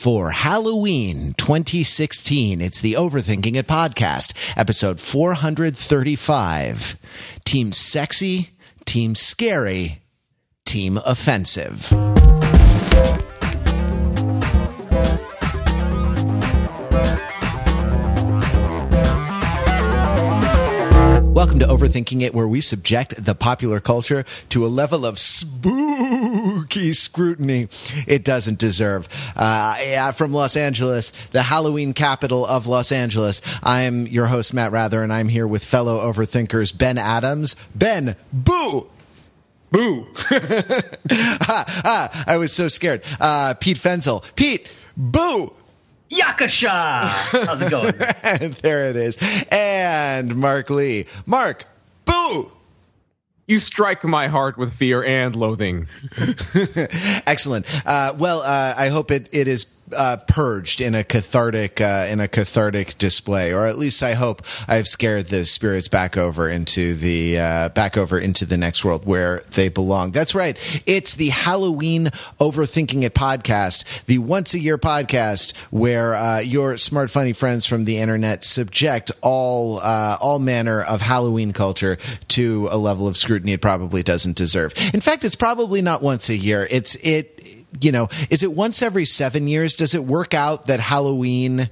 for Halloween 2016. It's the Overthinking It podcast, episode 435. Team sexy, team scary, team offensive. Welcome to Overthinking It, where we subject the popular culture to a level of spooky scrutiny it doesn't deserve. Uh, yeah, from Los Angeles, the Halloween capital of Los Angeles, I am your host, Matt Wrather, and I'm here with fellow overthinkers, Ben Adams. Ben, boo! Boo! ah, ah, I was so scared. Uh, Pete Fenzel. Pete, boo! Yakasha. How's it going? there it is. And Mark Lee. Mark, boo! You strike my heart with fear and loathing. Excellent. Uh, well, uh, I hope it, it is uh, purged in a cathartic uh, in a cathartic display, or at least I hope I've scared the spirits back over into the uh, back over into the next world where they belong. That's right. It's the Halloween Overthinking It podcast, the once a year podcast where uh, your smart, funny friends from the internet subject all uh, all manner of Halloween culture to a level of scrutiny it probably doesn't deserve. In fact, it's probably not once a year. It's it you know, is it once every seven years? Does it work out that Halloween?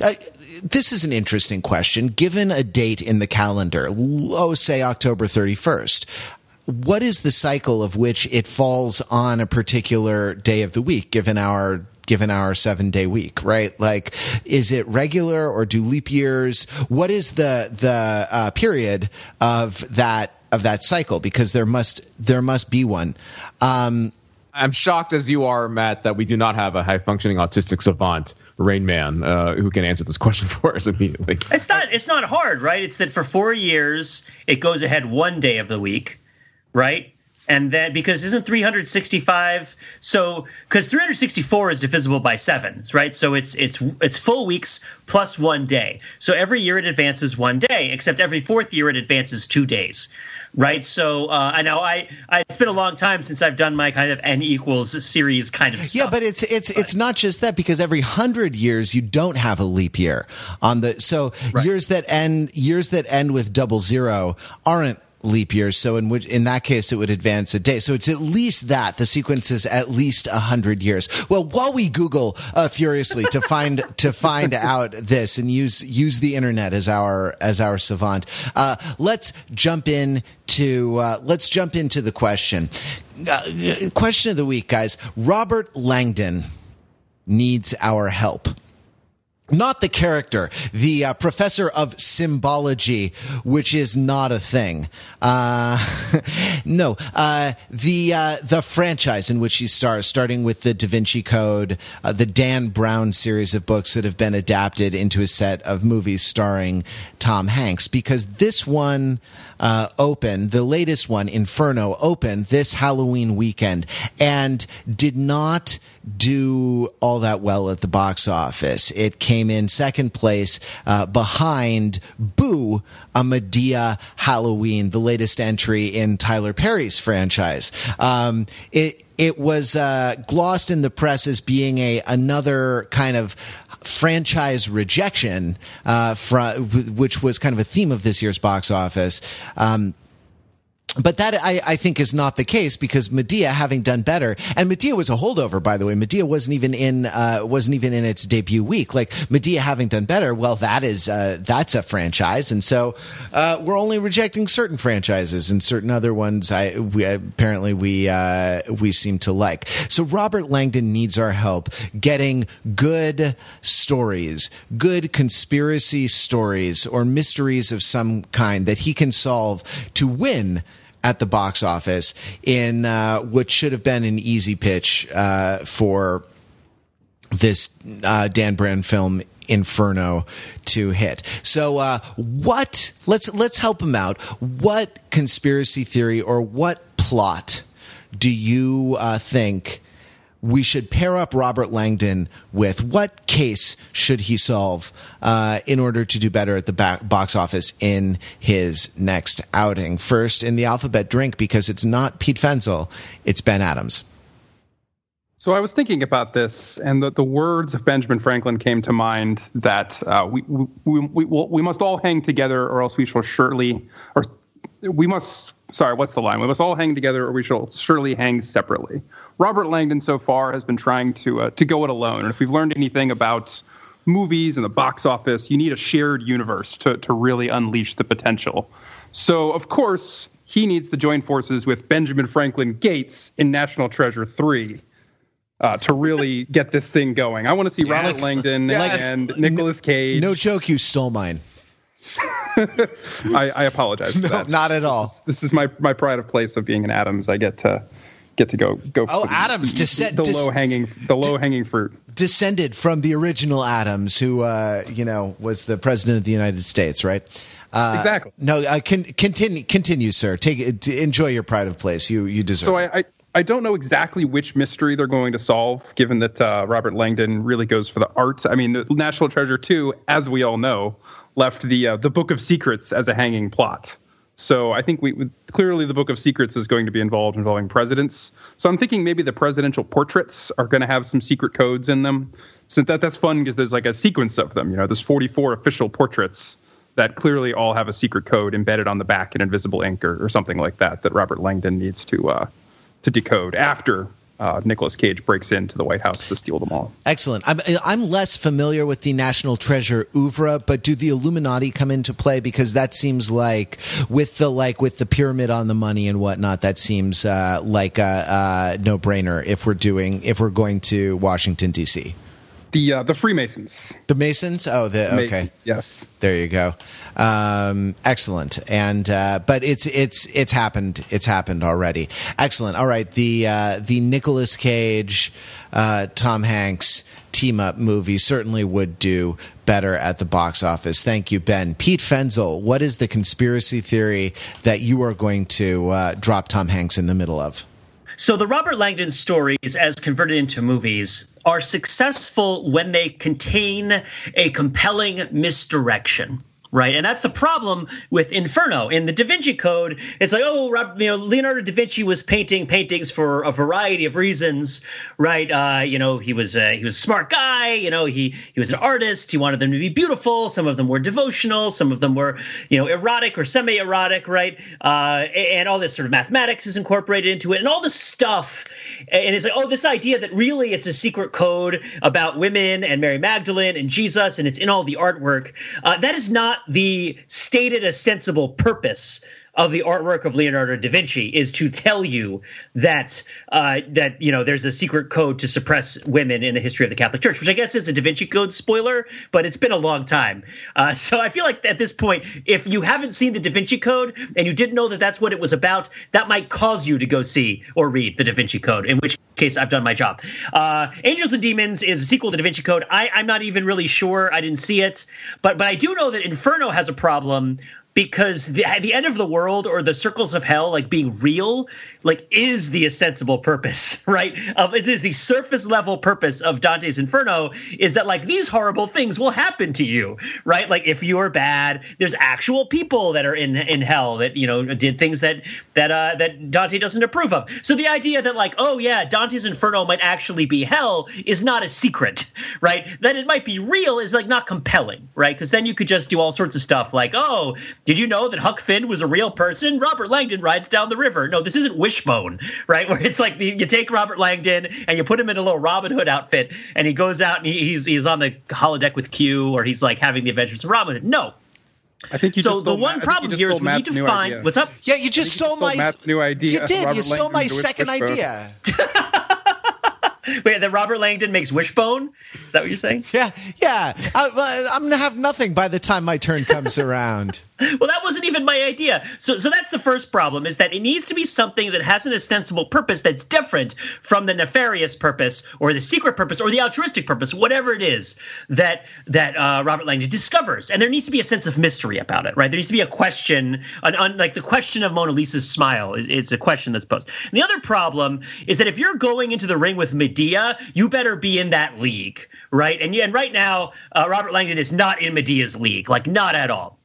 Uh, this is an interesting question. Given a date in the calendar, oh, say October 31st, what is the cycle of which it falls on a particular day of the week, given our given our seven day week, right? Like, is it regular or do leap years? What is the the uh, period of that of that cycle? Because there must there must be one. Um, I'm shocked as you are, Matt, that we do not have a high functioning autistic savant, Rain Man, uh, who can answer this question for us immediately. It's not. It's not hard, right? It's that for four years it goes ahead one day of the week, right? And then because isn't 365 so because 364 is divisible by sevens right so it's it's it's full weeks plus one day so every year it advances one day except every fourth year it advances two days right so uh, i know I, I it's been a long time since i've done my kind of n equals series kind of stuff yeah but it's it's but. it's not just that because every hundred years you don't have a leap year on the so right. years that end years that end with double zero aren't leap years. So in which, in that case, it would advance a day. So it's at least that the sequence is at least a hundred years. Well, while we Google uh, furiously to find to find out this and use use the internet as our as our savant, uh, let's jump in to uh, let's jump into the question. Uh, question of the week, guys. Robert Langdon needs our help not the character, the uh, professor of symbology, which is not a thing. Uh, no, uh, the uh, the franchise in which he stars, starting with the Da Vinci Code, uh, the Dan Brown series of books that have been adapted into a set of movies starring Tom Hanks, because this one uh, opened, the latest one, Inferno, opened this Halloween weekend and did not do all that well at the box office. It came in second place uh, behind Boo, a Madea Halloween, the latest entry in Tyler Perry's franchise. Um, it it was uh, glossed in the press as being a another kind of franchise rejection, uh, which was kind of a theme of this year's box office. Um, but that I, I, think is not the case because Madea having done better, and Madea was a holdover, by the way. Madea wasn't even in uh, wasn't even in its debut week. Like Madea having done better, well, that is uh, that's a franchise, and so uh, we're only rejecting certain franchises and certain other ones. I we, apparently we uh, we seem to like. So Robert Langdon needs our help getting good stories, good conspiracy stories or mysteries of some kind that he can solve to win at the box office in uh, what should have been an easy pitch uh, for this uh, Dan Brown film Inferno to hit. So, uh, what? Let's let's help him out. What conspiracy theory or what plot do you uh, think? We should pair up Robert Langdon with what case should he solve uh, in order to do better at the back box office in his next outing? First in the alphabet drink because it's not Pete Fenzel, it's Ben Adams. So I was thinking about this, and the, the words of Benjamin Franklin came to mind that uh, we, we, we, we, we must all hang together, or else we shall surely, or we must, sorry, what's the line? We must all hang together, or we shall surely hang separately. Robert Langdon so far has been trying to uh, to go it alone, and if we've learned anything about movies and the box office, you need a shared universe to to really unleash the potential. So of course he needs to join forces with Benjamin Franklin Gates in National Treasure three uh, to really get this thing going. I want to see yes. Robert Langdon yes. and Nicolas Cage. No joke, you stole mine. I, I, apologize. No, not at all. This is, this is, my my pride of place of being an Adams. I get to get to go go. Oh, Addams, descend, the low hanging the low hanging fruit. Descended from the original Adams, who uh, you know was the president of the United States, right? Uh, exactly. No, uh, can, continue, continue, sir. Take enjoy your pride of place. You you deserve. So I, I, I don't know exactly which mystery they're going to solve, given that uh, Robert Langdon really goes for the art. I mean, National Treasure Two, as we all know, left the uh, the Book of Secrets as a hanging plot. So I think we clearly the Book of Secrets is going to be involved involving presidents. So I'm thinking maybe the presidential portraits are going to have some secret codes in them. So that that's fun because there's like a sequence of them. You know, there's 44 official portraits that clearly all have a secret code embedded on the back in invisible ink or, or something like that that Robert Langdon needs to uh, to decode after uh, Nicolas Cage breaks into the White House to steal them all. Excellent. I'm I'm less familiar with the National Treasure oeuvre, but do the Illuminati come into play? Because that seems like with the like with the pyramid on the money and whatnot, that seems uh, like a, a no brainer if we're doing if we're going to Washington D.C. The uh, the Freemasons. The Masons. Oh, the okay. Masons, yes. There you go. Um, excellent. And uh, but it's it's it's happened. It's happened already. Excellent. All right. The uh, the Nicolas Cage, uh, Tom Hanks team up movie certainly would do better at the box office. Thank you, Ben. Pete Fenzel, what is the conspiracy theory that you are going to uh, drop Tom Hanks in the middle of? So the Robert Langdon stories, as converted into movies, are successful when they contain a compelling misdirection right? And that's the problem with Inferno. In the Da Vinci Code, it's like, oh, you know, Leonardo da Vinci was painting paintings for a variety of reasons, right? Uh, you know, he was a, he was a smart guy. You know, he he was an artist. He wanted them to be beautiful. Some of them were devotional. Some of them were, you know, erotic or semi-erotic, right? Uh, and all this sort of mathematics is incorporated into it, and all this stuff. And it's like, oh, this idea that really it's a secret code about women and Mary Magdalene and Jesus, and it's in all the artwork. Uh, that is not the stated ostensible purpose of the artwork of Leonardo da Vinci is to tell you that uh, that you know there's a secret code to suppress women in the history of the Catholic Church, which I guess is a Da Vinci Code spoiler, but it's been a long time. Uh, so I feel like at this point, if you haven't seen the Da Vinci Code and you didn't know that that's what it was about, that might cause you to go see or read the Da Vinci Code. In which case, I've done my job. Uh, Angels and Demons is a sequel to Da Vinci Code. I, I'm not even really sure. I didn't see it, but but I do know that Inferno has a problem because the, the end of the world or the circles of hell like being real like is the ostensible purpose right? Of it is the surface level purpose of dante's inferno is that like these horrible things will happen to you right? Like if you're bad there's actual people that are in in hell that you know did things that that uh that dante doesn't approve of. So the idea that like oh yeah dante's inferno might actually be hell is not a secret right? That it might be real is like not compelling right? Because then you could just do all sorts of stuff like oh did you know that Huck Finn was a real person? Robert Langdon rides down the river. No, this isn't Wishbone, right? Where it's like you take Robert Langdon and you put him in a little Robin Hood outfit, and he goes out and he's he's on the holodeck with Q, or he's like having the adventures of Robin Hood. No, I think you so the one problem here is we need to find idea. what's up. Yeah, you just stole, stole my Matt's new idea. You did. Robert you stole Langdon my second idea. Wait, that Robert Langdon makes Wishbone? Is that what you're saying? Yeah, yeah. I, I'm gonna have nothing by the time my turn comes around. Well, that wasn't even my idea. So, so that's the first problem: is that it needs to be something that has an ostensible purpose that's different from the nefarious purpose, or the secret purpose, or the altruistic purpose, whatever it is that that uh, Robert Langdon discovers. And there needs to be a sense of mystery about it, right? There needs to be a question, an, un, like the question of Mona Lisa's smile is, is a question that's posed. And the other problem is that if you're going into the ring with Madea, you better be in that league, right? And and right now, uh, Robert Langdon is not in Madea's league, like not at all.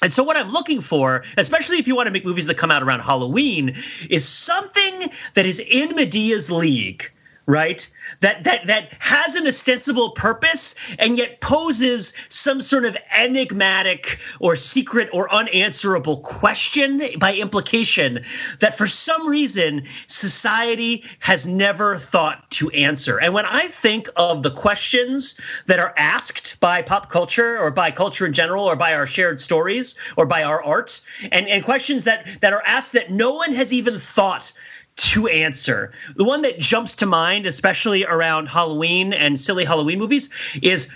And so, what I'm looking for, especially if you want to make movies that come out around Halloween, is something that is in Madea's league right? That that that has an ostensible purpose and yet poses some sort of enigmatic or secret or unanswerable question by implication that for some reason society has never thought to answer. And when i think of the questions that are asked by pop culture or by culture in general or by our shared stories or by our art and and questions that that are asked that no one has even thought to answer. The one that jumps to mind, especially around Halloween and silly Halloween movies, is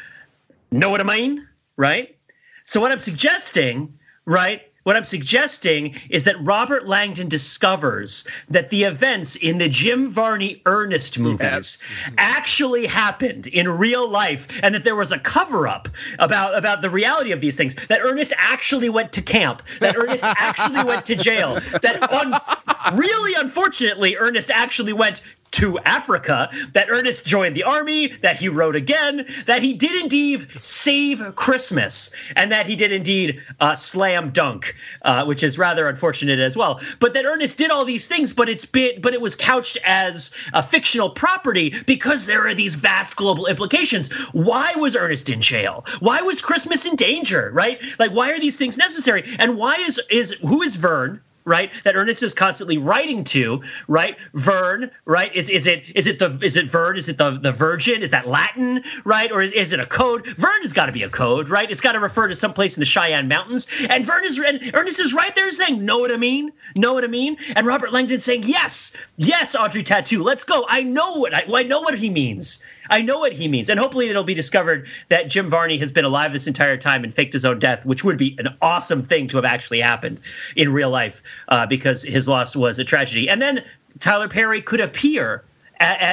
know what I mean? Right? So, what I'm suggesting, right, what I'm suggesting is that Robert Langdon discovers that the events in the Jim Varney Ernest movies yes. Mm-hmm. actually happened in real life and that there was a cover up about, about the reality of these things. That Ernest actually went to camp, that Ernest actually went to jail, that un- really unfortunately, Ernest actually went to Africa, that Ernest joined the army, that he wrote again, that he did indeed save Christmas, and that he did indeed uh, slam dunk, uh, which is rather unfortunate as well. But that Ernest did all these things, but it's been, but it was couched as a fictional property because there are these vast global implications. Why was Ernest in jail? Why was Christmas in danger? Right? Like, why are these things necessary? And why is is who is Vern? Right? That ernest is constantly writing to right? Vern right? Is is it is it the is it vern? Is it the the virgin? Is that latin right? Or is, is it a code? Vern has got to be a code right? It's got to refer to some place in the cheyenne mountains. And vern is and ernest is right there saying know what i mean? Know what i mean? And robert langdon saying yes yes audrey tautou let's go. I know what i, I know what he means I know what he means, and hopefully it'll be discovered that Jim Varney has been alive this entire time and faked his own death, which would be an awesome thing to have actually happened in real life uh, because his loss was a tragedy. And then Tyler Perry could appear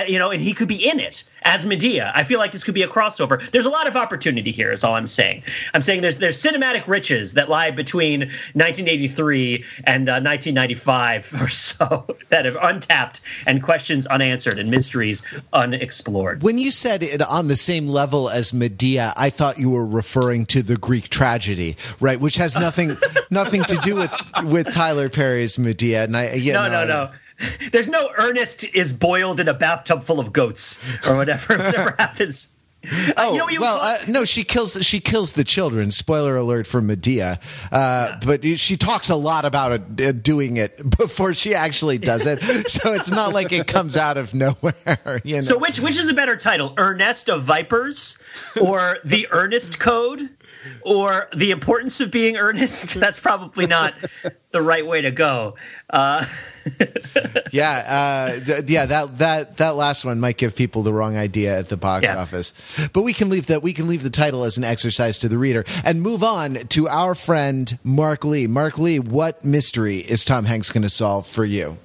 you know, and he could be in it as Madea. I feel like this could be a crossover. There's a lot of opportunity here. Is all I'm saying. I'm saying there's there's cinematic riches that lie between 1983 and uh, 1995 or so that have untapped and questions unanswered and mysteries unexplored. When you said it on the same level as Medea, I thought you were referring to the Greek tragedy, right? Which has nothing nothing to do with with Tyler Perry's Madea. And I, no, no, no, no. There's no Ernest is boiled in a bathtub full of goats or whatever. whatever happens. Uh, oh you know, you, well, uh, no, she kills she kills the children. Spoiler alert for Medea. Uh, yeah. But she talks a lot about it, uh, doing it before she actually does it, so it's not like it comes out of nowhere. You know? So which which is a better title, Ernest of Vipers, or the Ernest Code? or the importance of being earnest that's probably not the right way to go uh, yeah uh, yeah that that that last one might give people the wrong idea at the box yeah. office. But we can leave that we can leave the title as an exercise to the reader and move on to our friend mark lee. Mark lee what mystery is tom hanks going to solve for you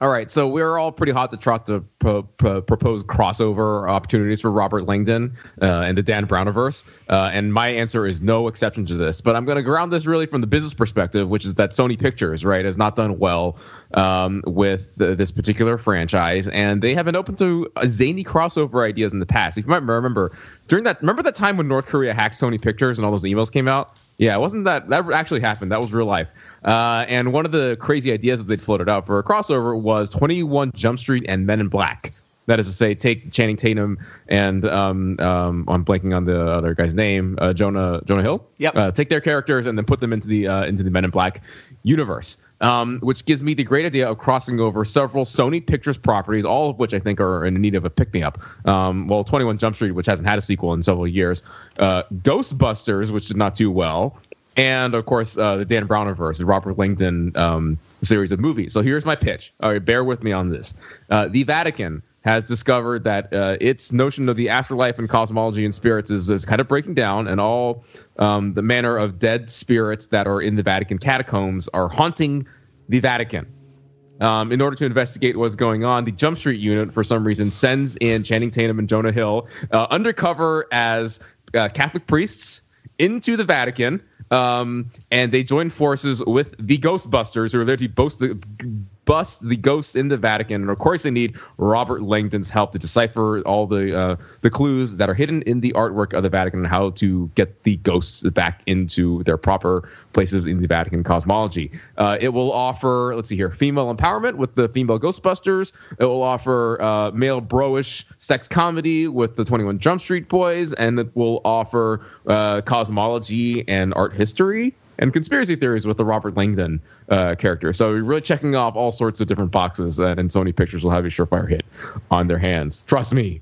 all right, so we're all pretty hot to trot to pro- pro- propose crossover opportunities for Robert Langdon uh, and the Dan Browniverse, uh, and my answer is no exception to this. But I'm going to ground this really from the business perspective, which is that Sony Pictures, right, has not done well um, with the, this particular franchise, and they have been open to zany crossover ideas in the past. If you might remember, during that, remember that time when North Korea hacked Sony Pictures and all those emails came out? Yeah, it wasn't that that actually happened. That was real life. Uh, and one of the crazy ideas that they'd floated out for a crossover was 21 Jump Street and Men in Black. That is to say, take Channing Tatum and um, um, I'm blanking on the other guy's name, uh, Jonah Jonah Hill. Yep. Uh, take their characters and then put them into the uh, into the Men in Black universe. Um, which gives me the great idea of crossing over several Sony Pictures properties, all of which I think are in need of a pick me up. Um, well, 21 Jump Street, which hasn't had a sequel in several years, uh, Ghostbusters, which did not do well, and of course uh, the Dan Browniverse, the Robert Langdon um, series of movies. So here's my pitch. All right, bear with me on this. Uh, the Vatican has discovered that uh, its notion of the afterlife and cosmology and spirits is, is kind of breaking down, and all um, the manner of dead spirits that are in the Vatican catacombs are haunting the Vatican. Um, in order to investigate what's going on, the Jump Street unit, for some reason, sends in Channing Tatum and Jonah Hill uh, undercover as uh, Catholic priests into the Vatican um, and they joined forces with the Ghostbusters, who are there to bust the bust the ghosts in the Vatican, and of course they need Robert Langdon's help to decipher all the uh, the clues that are hidden in the artwork of the Vatican and how to get the ghosts back into their proper places in the Vatican cosmology. Uh, it will offer, let's see here, female empowerment with the female Ghostbusters. It will offer uh, male broish sex comedy with the 21 Jump Street Boys, and it will offer uh, cosmology and art history and conspiracy theories with the Robert Langdon uh, character. So we're really checking off all sorts of different boxes, that, and Sony Pictures will have a surefire hit on their hands. Trust me.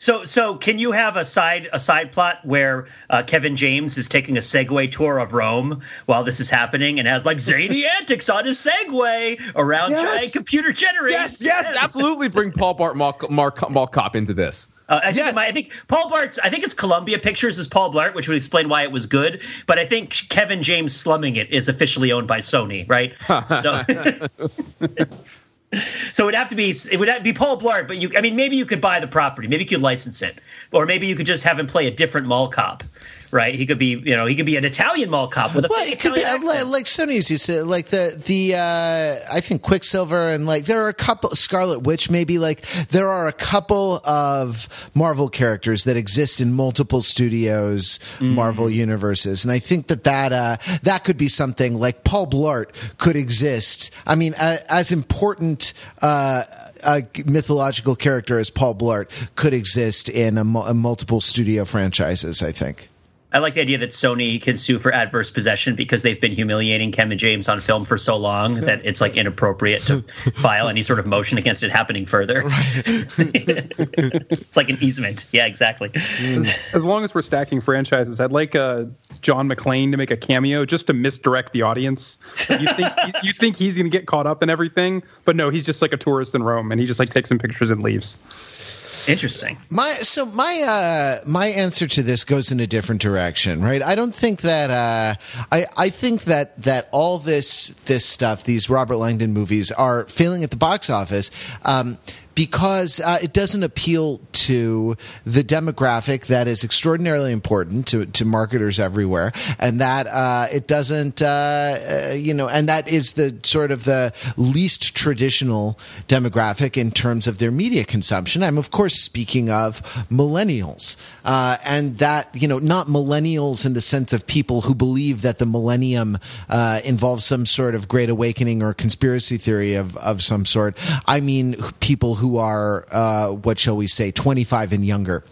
So, so can you have a side a side plot where uh, Kevin James is taking a Segway tour of Rome while this is happening and has like zany antics on his Segway around Yes. giant computer generated? Yes, yes, absolutely. Bring Paul Blart Mark Mark Mall Cop into this. Uh, I think, Yes. might- I think Paul Blart's. I think it's Columbia Pictures is Paul Blart, which would explain why it was good. But I think Kevin James slumming it is officially owned by Sony, right? so, so it would have to be it would be Paul Blart. But you, I mean, maybe you could buy the property, maybe you could license it, or maybe you could just have him play a different mall cop, right? He could be, you know, he could be an Italian mall cop with a Well, it could be like, like Sony's used to like the the uh, I think Quicksilver and like there are a couple Scarlet Witch maybe like there are a couple of Marvel characters that exist in multiple studios Marvel universes and I think that that uh, that could be something like Paul Blart could exist. I mean, uh, as important. Uh, a mythological character as Paul Blart could exist in a, a multiple studio franchises. I think. I like the idea that Sony can sue for adverse possession because they've been humiliating Kevin James on film for so long that it's like inappropriate to file any sort of motion against it happening further. it's like an easement. Yeah, exactly. As, as long as we're stacking franchises, I'd like uh, John McClane to make a cameo just to misdirect the audience. You think you, you think he's going to get caught up in everything, but no, he's just like a tourist in Rome, and he just like takes some pictures and leaves. Interesting. My so my uh my answer to this goes in a different direction, right? I don't think that uh I I think that that all this this stuff, these Robert Langdon movies are failing at the box office um because uh, it doesn't appeal to the demographic that is extraordinarily important to, to marketers everywhere, and that uh, it doesn't, uh, uh, you know, and that is the sort of the least traditional demographic in terms of their media consumption. I'm of course speaking of millennials, uh, and that you know, not millennials in the sense of people who believe that the millennium uh, involves some sort of great awakening or conspiracy theory of of some sort. I mean, people who are uh, what shall we say, 25 and younger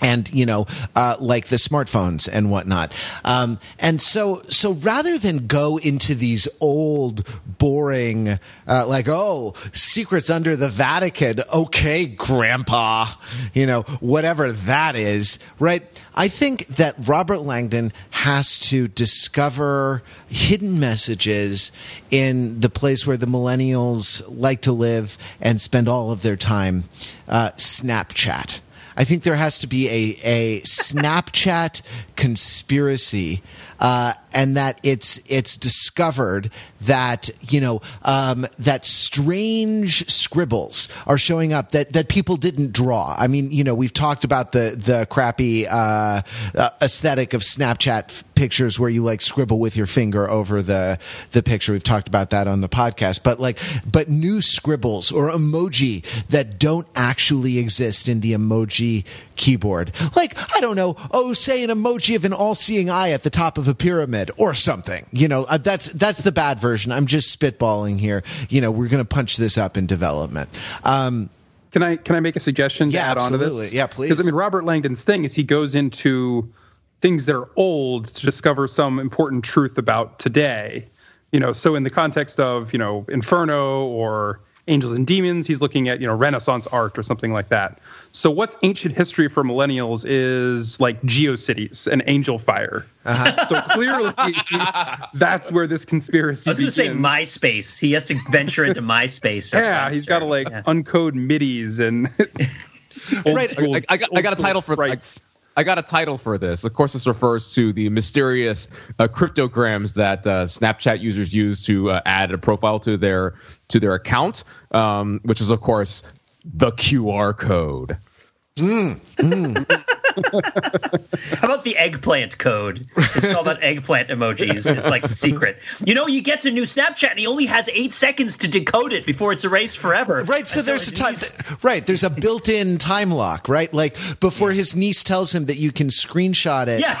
and you know uh, like the smartphones and whatnot. Um, and so so rather than go into these old boring uh, like oh secrets under the vatican okay grandpa you know whatever that is right? I think that robert langdon has to discover hidden messages in the place where the millennials like to live and spend all of their time uh, snapchat I think there has to be a a Snapchat conspiracy, uh, and that it's it's discovered that you know um, that strange scribbles are showing up that that people didn't draw. I mean, you know, we've talked about the the crappy uh, uh, aesthetic of Snapchat f- pictures where you like scribble with your finger over the the picture. We've talked about that on the podcast, but like but new scribbles or emoji that don't actually exist in the emoji keyboard. Like I don't know, oh, say an emoji of an all-seeing eye at the top of a pyramid or something. You know, uh, that's that's the bad version. I'm just spitballing here. You know, we're going to punch this up in development. Um, Can I can I make a suggestion Yeah, to add on to absolutely. this? Yeah, please. Because I mean, Robert Langdon's thing is he goes into things that are old to discover some important truth about today. You know, so in the context of you know Inferno or Angels and Demons, he's looking at you know Renaissance art or something like that. So what's ancient history for millennials is like GeoCities and Angel Fire. Uh-huh. So clearly, that's where this conspiracy. I was going to say. MySpace. He has to venture into MySpace. or Yeah, he's got to like Yeah. uncode midis and old Right, school- I, I got, I got a old school title for sprites. I got a title for this. Of course, this refers to the mysterious uh, cryptograms that uh, Snapchat users use to uh, add a profile to their to their account, um, which is of course the QR code. How about the eggplant code? It's all about eggplant emojis. It's like the secret. You know, he gets a new Snapchat and he only has eight seconds to decode it before it's erased forever. Right, so there's a time. niece- Right, there's a built-in time lock. Right, like before his niece tells him that you can screenshot it. Yeah,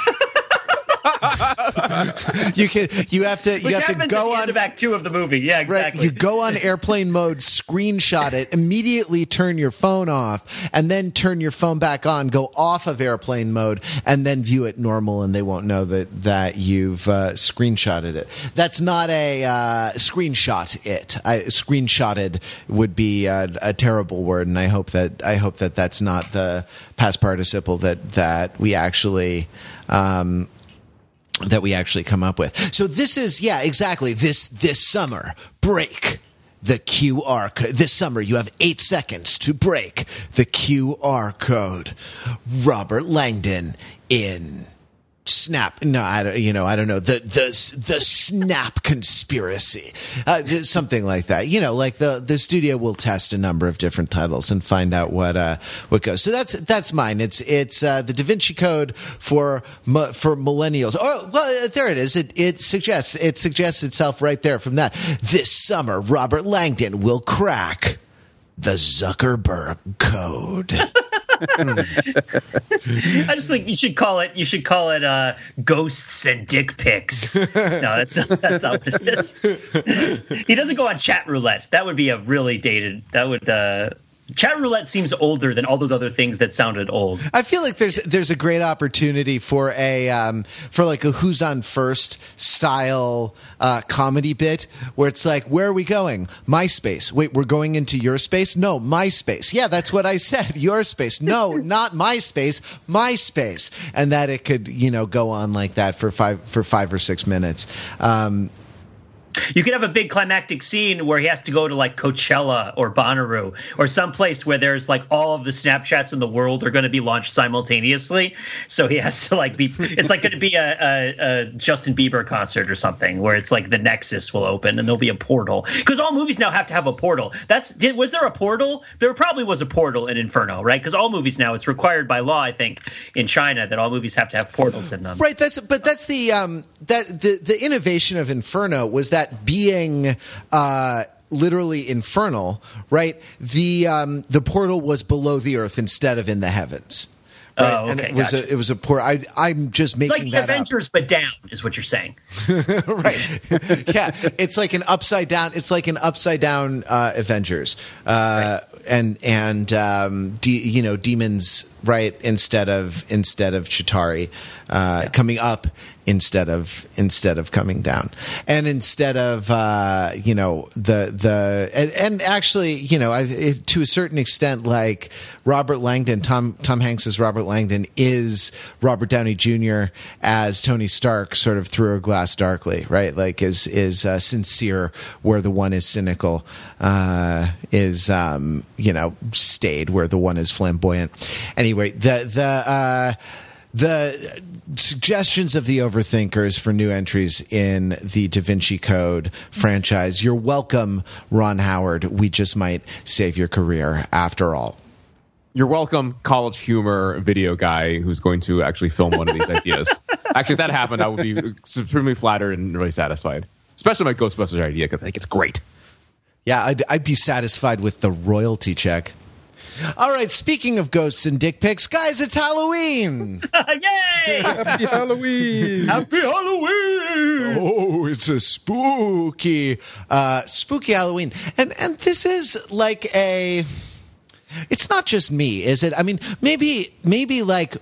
you can. You have to. which You have to go on. Act Two of the movie. Yeah, Right, exactly. you go on airplane mode, screenshot it, immediately turn your phone off, and then turn your phone back on, go off of airplane mode, and then view it normal, and they won't know that that you've uh, screenshotted it. That's not a uh, screenshot. It I, screenshotted would be a, a terrible word, and I hope that I hope that that's not the past participle that that we actually. Um, that we actually come up with. So this is yeah, exactly. This this summer, break the QR code. This summer you have 8 seconds to break the QR code. Robert Langdon in Snap. No, I don't. You know, I don't know the the the Snap conspiracy, uh, something like that. You know, like the the studio will test a number of different titles and find out what uh what goes. So that's that's mine. It's it's uh, the Da Vinci Code for for millennials. Oh, well, uh, there it is. It it suggests it suggests itself right there from that. This summer, Robert Langdon will crack the Zuckerberg code. I just think you should call it. You should call it uh, "Ghosts and Dick Pics." no, that's that's not what it is. he doesn't go on chat roulette. That would be a really dated. That would. Uh, chat roulette seems older than all those other things that sounded old. I feel like there's there's a great opportunity for a um, for like a Who's on First style uh, comedy bit where it's like, where are we going? MySpace. Wait, we're going into your space? No, MySpace. Yeah, that's what I said. Your space. No, not MySpace. MySpace. And that it could you know go on like that for five for five or six minutes. Um, You could have a big climactic scene where he has to go to like Coachella or Bonnaroo or someplace where there's like all of the Snapchats in the world are going to be launched simultaneously. So he has to like be. It's like going to be a, a, a Justin Bieber concert or something where it's like the Nexus will open and there'll be a portal because all movies now have to have a portal. That's did, was there a portal? There probably was a portal in Inferno, right? Because all movies now it's required by law, I think, in China that all movies have to have portals in them. Right. That's but that's the um that the the innovation of Inferno was that being uh literally infernal, right? The um the portal was below the earth instead of in the heavens. Right? Oh, and okay, it was gotcha. a it was a poor I I'm just making It's like the that up. Avengers, but down is what you're saying. right. yeah, it's like an upside down. It's like an upside down uh, Avengers, uh, and and um, de- you know demons right instead of instead of Chitauri uh, coming up instead of instead of coming down, and instead of uh, you know the the and, and actually you know I, it, to a certain extent like Robert Langdon, Tom Tom Hanks as Robert Langdon is Robert Downey Jr. as Tony Stark, sort of through a glass darkly, right? Like is is uh, sincere where the one is cynical, uh, is um, you know stayed where the one is flamboyant. Anyway, the the. Uh, the suggestions of the overthinkers for new entries in the Da Vinci Code franchise. You're welcome, Ron Howard. We just might save your career after all. You're welcome, college humor video guy who's going to actually film one of these ideas. Actually, if that happened, I would be supremely flattered and really satisfied. Especially my Ghostbusters idea because I think it's great. Yeah, I'd, I'd be satisfied with the royalty check. All right, speaking of ghosts and dick pics, guys, it's Halloween. Yay! Happy Halloween. Happy Halloween! Oh, it's a spooky, uh, spooky Halloween, and and this is like a. It's not just me, is it? I mean, maybe maybe like.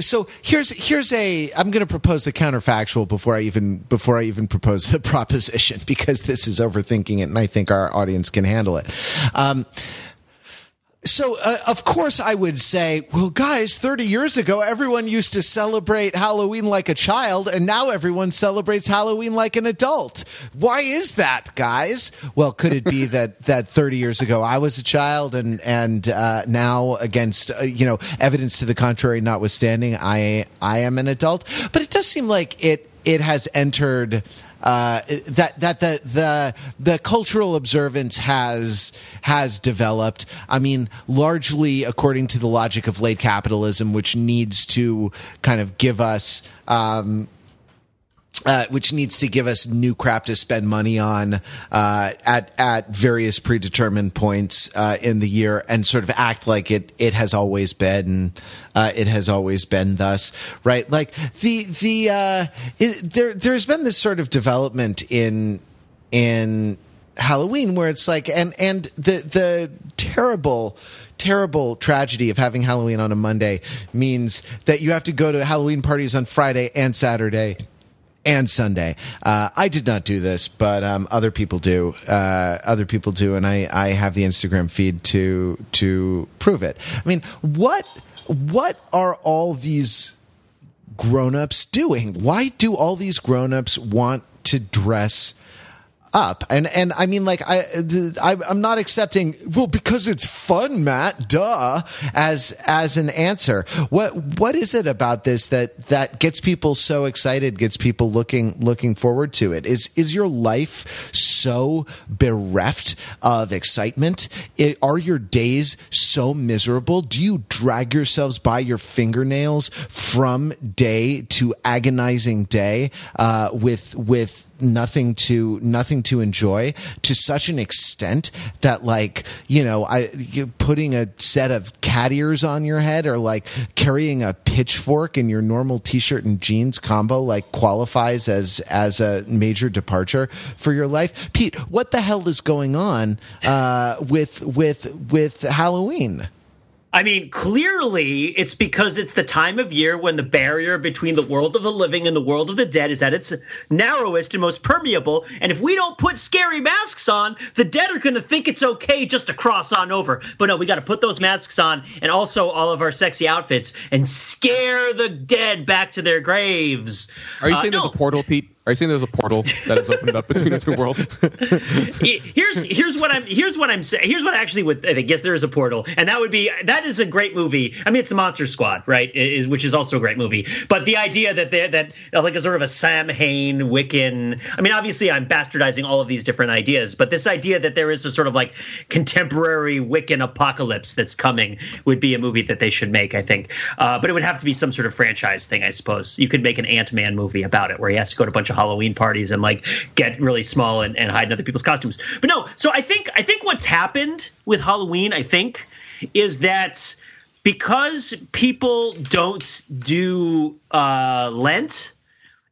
So here's here's a I'm going to propose the counterfactual before I even before I even propose the proposition because this is overthinking it and I think our audience can handle it. Um, so, uh, of course, I would say, well, guys, 30 years ago, everyone used to celebrate Halloween like a child, and now everyone celebrates Halloween like an adult. Why is that, guys? Well, could it be that, that 30 years ago I was a child, and and uh, now, against uh, you know evidence to the contrary notwithstanding, I I am an adult? But it does seem like it it has entered uh, that that the the the cultural observance has has developed. I mean, largely according to the logic of late capitalism, which needs to kind of give us. Um, uh, which needs to give us new crap to spend money on uh, at at various predetermined points uh, in the year, and sort of act like it it has always been, uh, it has always been thus, right? Like the the uh, it, there there's been this sort of development in in Halloween where it's like and and the the terrible terrible tragedy of having Halloween on a Monday means that you have to go to Halloween parties on Friday and Saturday and Sunday. Uh, I did not do this, but um, other people do. Uh, other people do, and I, I have the Instagram feed to to prove it. I mean, what what are all these grown-ups doing? Why do all these grown-ups want to dress up. And and i mean like i, I i'm not accepting well because it's fun matt duh as as an answer. What what is it about this that that gets people so excited gets people looking looking forward to it? Is is your life so bereft of excitement? It, are your days so miserable? Do you drag yourselves by your fingernails from day to agonizing day uh, with with nothing to nothing to enjoy to such an extent that like you know I putting a set of cat ears on your head or like carrying a pitchfork in your normal t-shirt and jeans combo like qualifies as as a major departure for your life. Pete, what the hell is going on uh, with with with Halloween? I mean, clearly it's because it's the time of year when the barrier between the world of the living and the world of the dead is at its narrowest and most permeable. And if we don't put scary masks on, the dead are going to think it's okay just to cross on over. But no, we got to put those masks on and also all of our sexy outfits and scare the dead back to their graves. Are you uh, saying no. there's a portal, Pete? Are you saying there's a portal that has opened up between the two worlds? here's here's what I'm here's what I'm saying. Here's what I actually would I think. Yes, there is a portal, and that would be that is a great movie. I mean, it's the Monster Squad, right? Is which is also a great movie. But the idea that they that like a sort of a Samhain Wiccan. I mean, obviously, I'm bastardizing all of these different ideas, but this idea that there is a sort of like contemporary Wiccan apocalypse that's coming would be a movie that they should make. I think, uh, but it would have to be some sort of franchise thing. I suppose you could make an Ant Man movie about it, where he has to go to a bunch of Halloween parties and like get really small and, and hide in other people's costumes. But no, so I think I think what's happened with Halloween, I think, is that because people don't do uh, Lent,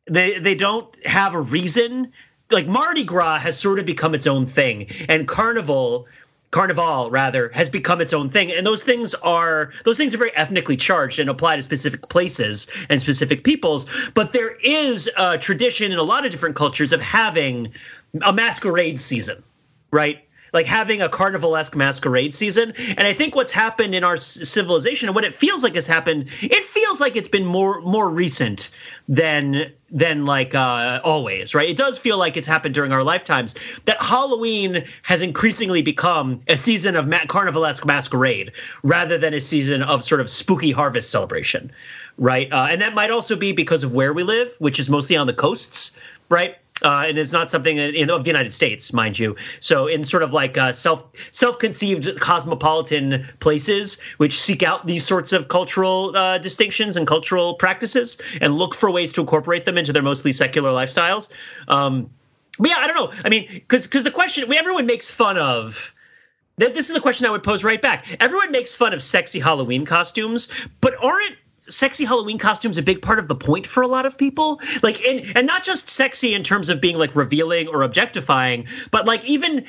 they they don't have a reason. Like Mardi Gras has sort of become its own thing, and Carnival Carnival rather has become its own thing, and those things are those things are very ethnically charged and apply to specific places and specific peoples. But there is a tradition in a lot of different cultures of having a masquerade season, right? Like having a carnivalesque masquerade season. And I think what's happened in our civilization and what it feels like has happened, it feels like it's been more more recent than than like uh, always, right? It does feel like it's happened during our lifetimes that Halloween has increasingly become a season of ma- carnivalesque masquerade rather than a season of sort of spooky harvest celebration, right? Uh, and that might also be because of where we live, which is mostly on the coasts, right? Uh, and it's not something in, of the United States, mind you. So in sort of like uh, self self conceived cosmopolitan places, which seek out these sorts of cultural uh, distinctions and cultural practices, and look for ways to incorporate them into their mostly secular lifestyles. Um, but yeah, I don't know. I mean, because because the question we everyone makes fun of. This is the question I would pose right back. Everyone makes fun of sexy Halloween costumes, but aren't sexy Halloween costumes a big part of the point for a lot of people. Like, and and not just sexy in terms of being like revealing or objectifying, but like even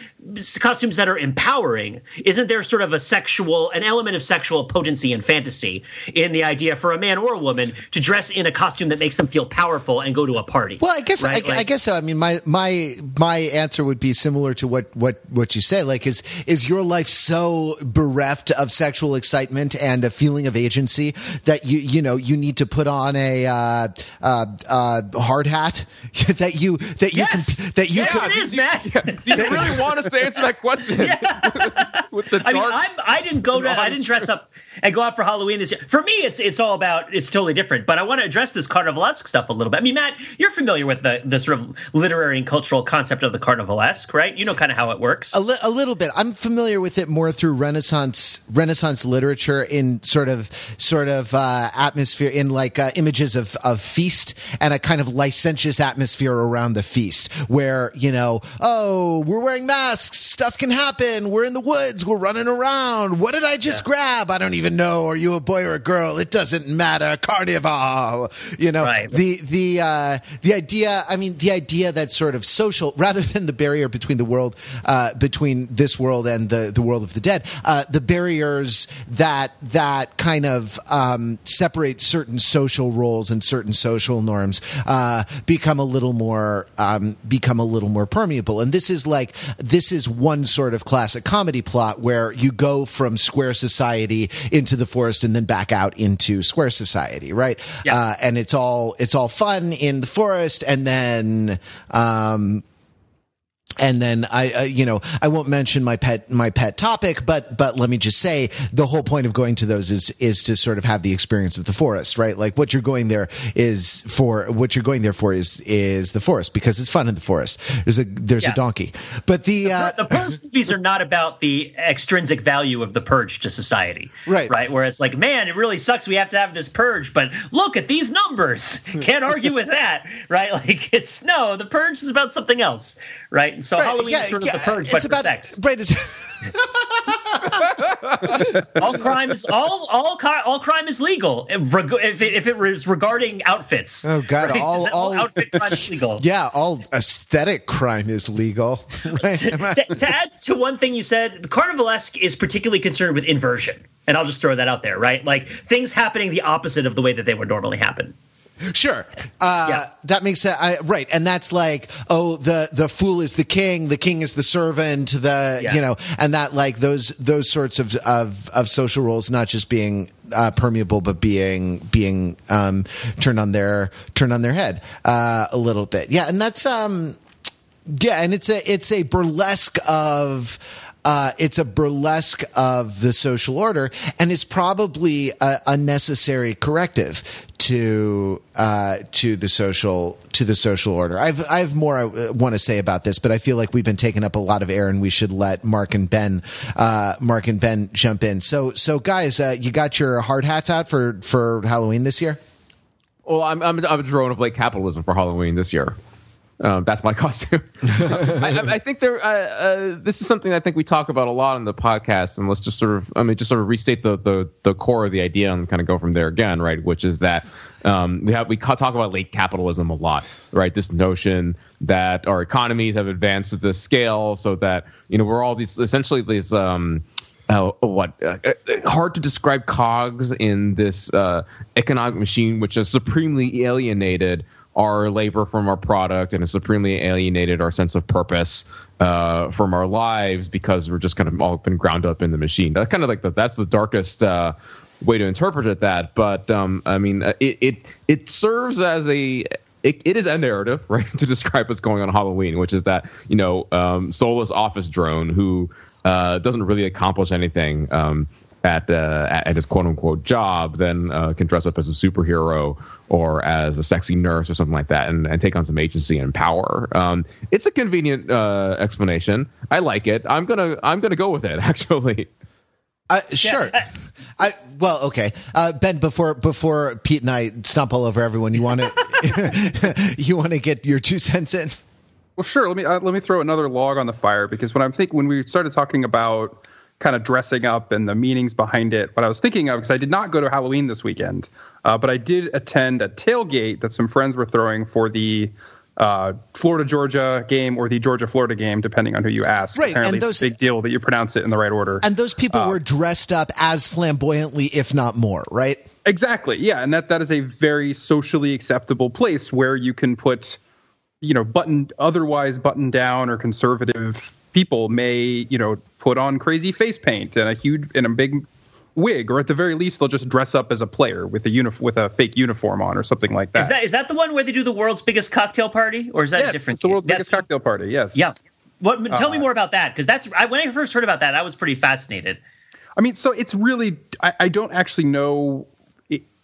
costumes that are empowering. Isn't there sort of a sexual, an element of sexual potency and fantasy in the idea for a man or a woman to dress in a costume that makes them feel powerful and go to a party? Well, I guess right? I, like, I guess so. I mean, my my my answer would be similar to what what what you say. Like, is is your life so bereft of sexual excitement and a feeling of agency that you you know you need to put on a uh, uh, uh, hard hat that you that you Yes. can, that you Yes, can, it is, Matt. Do you really want us to answer that question? With the I mean, dark- I'm, I didn't go to, I didn't dress up and go out for Halloween this year. For me, it's it's all about, it's totally different. But I want to address this carnivalesque stuff a little bit. I mean, Matt, you're familiar with the the sort of literary and cultural concept of the carnivalesque, right? You know kind of how it works. a, li- a little bit. I'm familiar with it more through Renaissance Renaissance literature in sort of sort of uh, atmosphere in like uh, images of of feast and a kind of licentious atmosphere around the feast where you know oh we're wearing masks. Stuff can happen. We're in the woods. We're running around. What did I just grab? I don't even know. Are you a boy or a girl? It doesn't matter. Carnival. You know Right. the the uh, the idea I mean the idea that sort of social rather than the barrier between the world uh, between this world and the the world of the dead uh, the barriers that that kind of um, separate certain social roles and certain social norms uh, become a little more um, become a little more permeable and this is like this is one sort of classic comedy plot where you go from square society into the forest and then back out into square society right Yeah. uh, and it's all it's all fun in the forest and then um and then I, uh, you know, I won't mention my pet, my pet topic, but, but let me just say the whole point of going to those is, is to sort of have the experience of the forest, right? Like what you're going there is for, what you're going there for is, is the forest because it's fun in the forest. There's a, there's Yeah. a donkey, but the, uh, the Purge movies are not about the extrinsic value of the purge to society. Right. Right. Where it's like, man, it really sucks we have to have this purge, but look at these numbers. Can't argue with that. Right. Like it's no, the purge is about something else. Right. And so right, Halloween yeah, is sort of yeah, the purge, it's but for sex. right. It's, All crime is all all all crime is legal if, reg- if, it, if it was regarding outfits. Oh, God, Right? all- all- outfit crime is legal. yeah, all aesthetic crime is legal. Right? to, to- to add to one thing you said, the Carnivalesque is particularly concerned with inversion. And I'll just throw that out there, right? Like things happening the opposite of the way that they would normally happen. Sure. Uh, Yeah. That makes sense. I, right. And that's like, oh, the, the fool is the king, the king is the servant, the, Yeah. you know, and that like those, those sorts of, of, of social roles, not just being, uh, permeable, but being, being, um, turned on their, turned on their head, uh, a little bit. Yeah. And that's, um, yeah. And it's a, it's a burlesque of, uh, it's a burlesque of the social order, and it's probably a, a necessary corrective to uh, to the social to the social order. I've I have more I want to say about this, but I feel like we've been taking up a lot of air, and we should let Mark and Ben uh, Mark and Ben jump in. So so guys, uh, you got your hard hats out for for Halloween this year. Well, I'm I'm, I'm drone of late capitalism for Halloween this year. Um, that's my costume. I, I- think there. Uh, uh, this is something I think we talk about a lot on the podcast, and let's just sort of, I mean, just sort of restate the the, the core of the idea and kind of go from there again, right? Which is that um, we have we talk about late capitalism a lot, right? This notion that our economies have advanced to this scale, so that you know we're all these essentially these. Um, uh, what uh, uh, hard to describe cogs in this uh, economic machine, which is supremely alienated our labor from our product and has supremely alienated our sense of purpose uh, from our lives because we're just kind of all been ground up in the machine. That's kind of like the that's the darkest uh, way to interpret it. That, but um, I mean, uh, it it it serves as a it, it is a narrative, right, to describe what's going on Halloween, which is that you know um, soulless office drone who uh, doesn't really accomplish anything um, at, uh, at his quote unquote job, then uh, can dress up as a superhero or as a sexy nurse or something like that, and, and take on some agency and power. Um, it's a convenient uh, explanation. I like it. I'm gonna I'm gonna go with it. Actually, Uh, sure. I well, okay. Uh, ben, before before Pete and I stomp all over everyone, you want to you want to get your two cents in? Well, sure. Let me uh, let me throw another log on the fire because when I'm thinking when we started talking about kind of dressing up and the meanings behind it, what I was thinking of because I did not go to Halloween this weekend, uh, but I did attend a tailgate that some friends were throwing for the uh, Florida Georgia game or the Georgia Florida game, depending on who you ask. Right, Apparently, and it's those- a big deal that you pronounce it in the right order. And those people Uh, were dressed up as flamboyantly, if not more, right? Exactly. Yeah, and that that is a very socially acceptable place where you can put, you know, button otherwise button down or conservative people may, you know, put on crazy face paint and a huge and a big wig, or at the very least, they'll just dress up as a player with a unif- with a fake uniform on, or something like that. Is that is that the one where they do the world's biggest cocktail party, or is that yes, a different? It's the world's that's, biggest cocktail party. Yes. Yeah. What? Tell me Uh, more about that, because that's I, when I first heard about that, I was pretty fascinated. I mean, so it's really I, I don't actually know.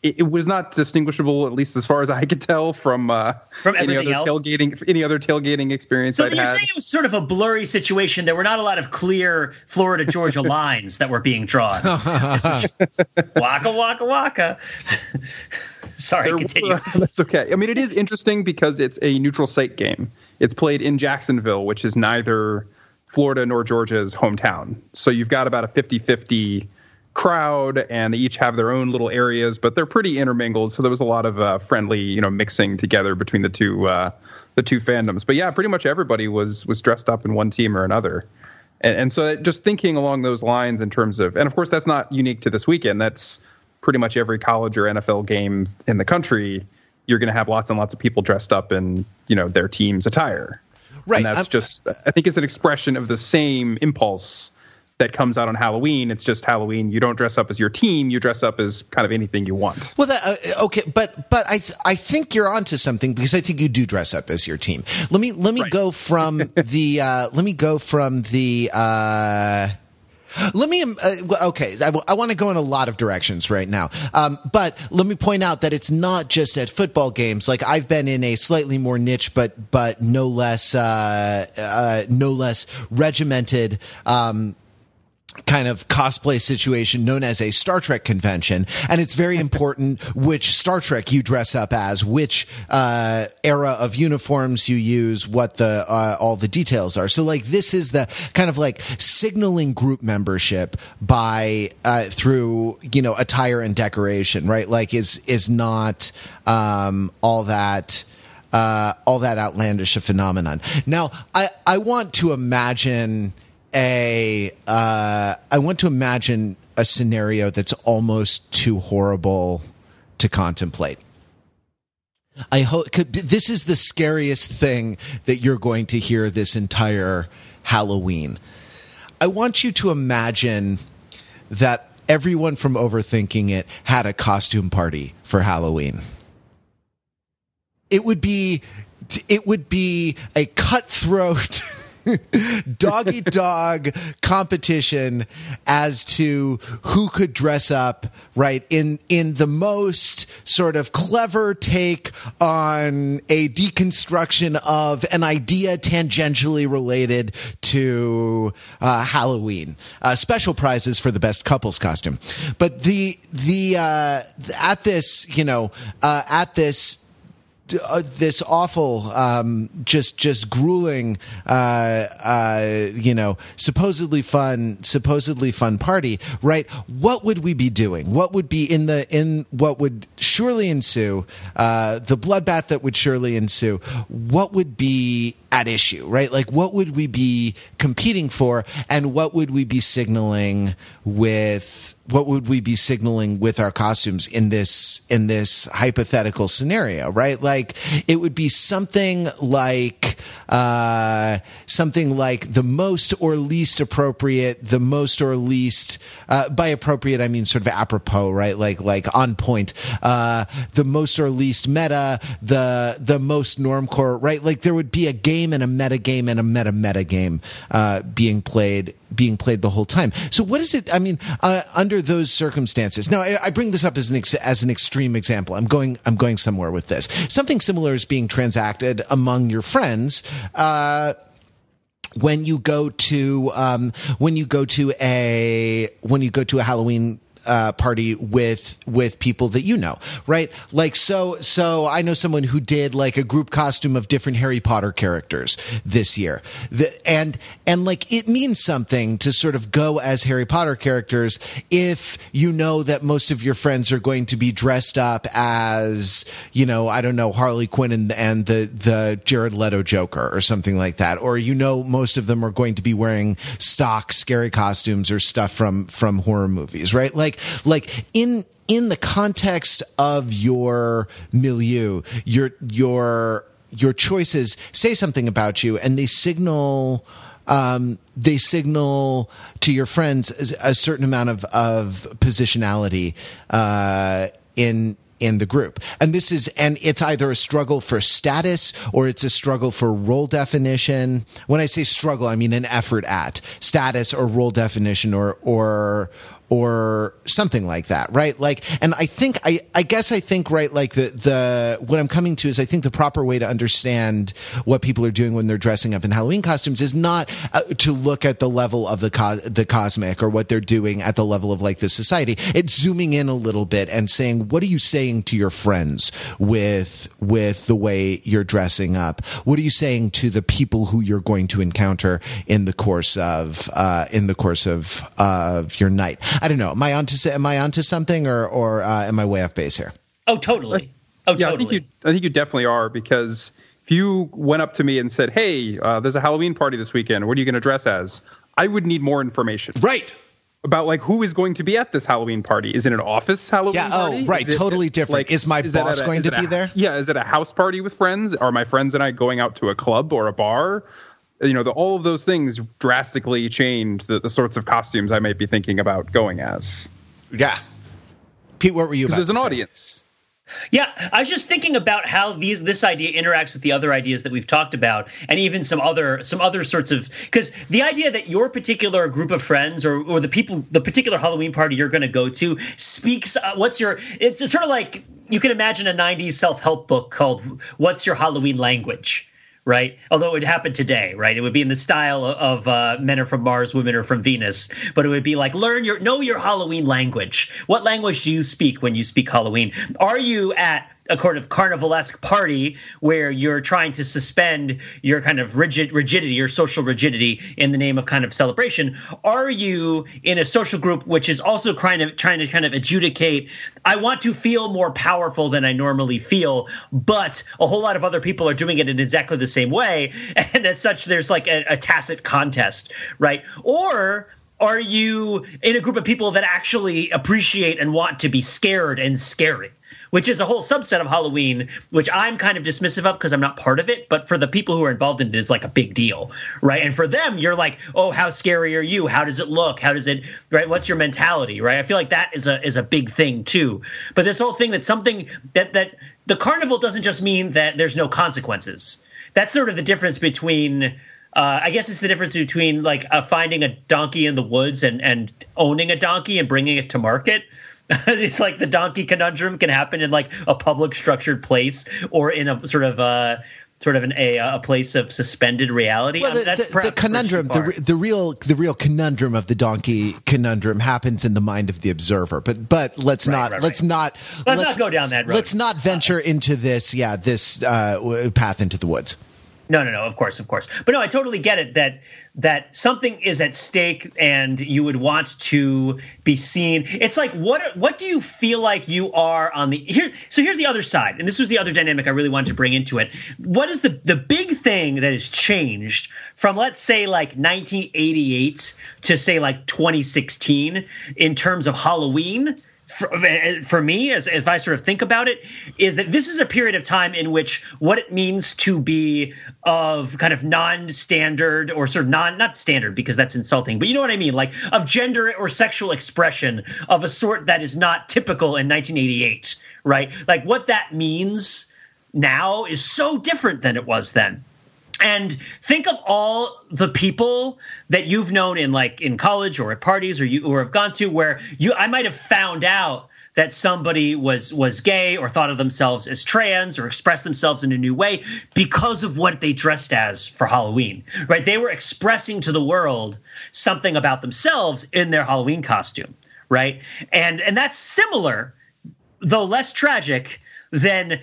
It, it, was not distinguishable, at least as far as I could tell, from uh, From any other else? tailgating any other tailgating experience So I'd you're had. saying it was sort of a blurry situation. There were not a lot of clear Florida Georgia lines that were being drawn. Waka waka waka. Sorry, There continue. were- that's okay. I mean, it is interesting because it's a neutral site game. It's played in Jacksonville, which is neither Florida nor Georgia's hometown. So you've got about a 50 50 crowd, and they each have their own little areas, but they're pretty intermingled. So there was a lot of uh, friendly, you know, mixing together between the two uh, the two fandoms. But yeah, pretty much everybody was was dressed up in one team or another. And, and so just thinking along those lines in terms of, and of course, that's not unique to this weekend. That's pretty much every college or NFL game in the country. You're going to have lots and lots of people dressed up in, you know, their team's attire. Right, And that's I'm- just, I think it's an expression of the same impulse that comes out on Halloween. It's just Halloween. You don't dress up as your team. You dress up as kind of anything you want. Well, that, uh, okay, but but I th- I think you're onto something because I think you do dress up as your team. Let me let me Right. go from the uh, let me go from the. Uh, let me, uh, okay, I, want to go in a lot of directions right now. Um, but let me point out that it's not just at football games. Like I've been in a slightly more niche, but, but no less, uh, uh, no less regimented, um, kind of cosplay situation known as a Star Trek convention, and it's very important which Star Trek you dress up as, which uh, era of uniforms you use, what the uh, all the details are. So, like, this is the kind of like signaling group membership by uh, through you know attire and decoration, right? Like, is is not um, all that uh, all that outlandish a phenomenon. Now, I I want to imagine a uh, I want to imagine a scenario that's almost too horrible to contemplate. I hope this is the scariest thing that you're going to hear this entire Halloween. I want you to imagine that everyone from overthinking it had a costume party for Halloween. It would be it would be a cutthroat dog eat dog competition as to who could dress up right in in the most sort of clever take on a deconstruction of an idea tangentially related to uh, Halloween. Uh, special prizes for the best couples costume, but the the uh, at this you know uh, at this uh, this awful, um, just just grueling, uh, uh, you know, supposedly fun, supposedly fun party, right? What would we be doing? What would be in the in what would surely ensue? Uh, the bloodbath that would surely ensue. What would be at issue, right? Like, what would we be competing for, and what would we be signaling with? What would we be signaling with our costumes in this in this hypothetical scenario, right? Like, it would be something like uh, something like the most or least appropriate, the most or least uh, by appropriate I mean sort of apropos, right? Like like on point, uh, the most or least meta, the the most normcore, right? Like there would be a game and a meta game and a meta meta game uh, being played being played the whole time. So what is it? I mean, uh, under those circumstances. Now, I, I bring this up as an ex- as an extreme example. I'm going I'm going somewhere with this. Something similar is being transacted among your friends. Uh, when you go to um, when you go to a when you go to a Halloween uh, party with with people that you know, right? Like so so I know someone who did like a group costume of different Harry Potter characters this year. The, and and like it means something to sort of go as Harry Potter characters if you know that most of your friends are going to be dressed up as, you know, I don't know, Harley Quinn and, and the the Jared Leto Joker or something like that or you know most of them are going to be wearing stock scary costumes or stuff from from horror movies, right? Like like in in the context of your milieu, your your your choices say something about you and they signal um, they signal to your friends a certain amount of of positionality uh, in in the group. And this is, and it's either a struggle for status or it's a struggle for role definition. When I say struggle, I mean an effort at status or role definition or, or, or something like that, right? Like, and I think, I, I guess I think, right, like the, the, what I'm coming to is I think the proper way to understand what people are doing when they're dressing up in Halloween costumes is not uh, to look at the level of the, co- the cosmic or what they're doing at the level of like the society. It's zooming in a little bit and saying, what are you saying to your friends with, with the way you're dressing up? What are you saying to the people who you're going to encounter in the course of, uh, in the course of, of your night? I don't know. Am I onto am I onto something, or or uh, am I way off base here? Oh, totally. Oh, yeah, totally. I think you. I think you definitely are because if you went up to me and said, "Hey, uh, there's a Halloween party this weekend. What are you going to dress as?" I would need more information. Right. About like who is going to be at this Halloween party? Is it an office Halloween yeah, party? Yeah, oh, right. It, totally different. Like, is my is boss a, going to be a, there? Yeah. Is it a house party with friends? Are my friends and I going out to a club or a bar? You know, the, all of those things drastically change the, the sorts of costumes I might be thinking about going as. Yeah. Pete, what were you? Because there's an say? audience. Yeah, I was just thinking about how these this idea interacts with the other ideas that we've talked about, and even some other some other sorts of because the idea that your particular group of friends or or the people the particular Halloween party you're going to go to speaks. Uh, what's your? It's, it's sort of like you can imagine a '90s self help book called "What's Your Halloween Language." Right? Although it would happen today, right? It would be in the style of uh, Men Are From Mars, Women Are From Venus, but it would be like learn your know your Halloween language. What language do you speak when you speak Halloween? Are you at a kind of carnivalesque party where you're trying to suspend your kind of rigid rigidity, your social rigidity, in the name of kind of celebration? Are you in a social group which is also kind of trying to kind of adjudicate? I want to feel more powerful than I normally feel, but a whole lot of other people are doing it in exactly the same way, and as such, there's like a, a tacit contest, right? Or are you in a group of people that actually appreciate and want to be scared and scary? Which is a whole subset of Halloween, which I'm kind of dismissive of because I'm not part of it. But for the people who are involved in it, is like a big deal, right? And for them, you're like, oh, how scary are you? How does it look? How does it, right? What's your mentality, right? I feel like that is a is a big thing too. But this whole thing that something that that the carnival doesn't just mean that there's no consequences. That's sort of the difference between. Uh, I guess it's the difference between like uh, finding a donkey in the woods and and owning a donkey and bringing it to market. it's like the donkey conundrum can happen in like a public structured place or in a sort of a sort of an a, a place of suspended reality. Well, the, the, the conundrum, the, the real the real conundrum of the donkey conundrum happens in the mind of the observer. But but let's right, not right, let's right. not let's, let's, not go down that road. Let's not venture into this. Yeah, this uh, path into the woods. No, no, no. Of course, of course. But no, I totally get it that that something is at stake and you would want to be seen. It's like what what do you feel like you are on the here? So here's the other side, and this was the other dynamic I really wanted to bring into it. What is the the big thing that has changed from let's say like 1988 to say like 2016 in terms of Halloween? For, for me, as if I sort of think about it, is that this is a period of time in which what it means to be of kind of non-standard or sort of non not standard because that's insulting, but you know what I mean, like of gender or sexual expression of a sort that is not typical in 1988, right? Like what that means now is so different than it was then and think of all the people that you've known in like in college or at parties or you or have gone to where you I might have found out that somebody was was gay or thought of themselves as trans or expressed themselves in a new way because of what they dressed as for Halloween. Right? They were expressing to the world something about themselves in their Halloween costume, right? And and that's similar though less tragic than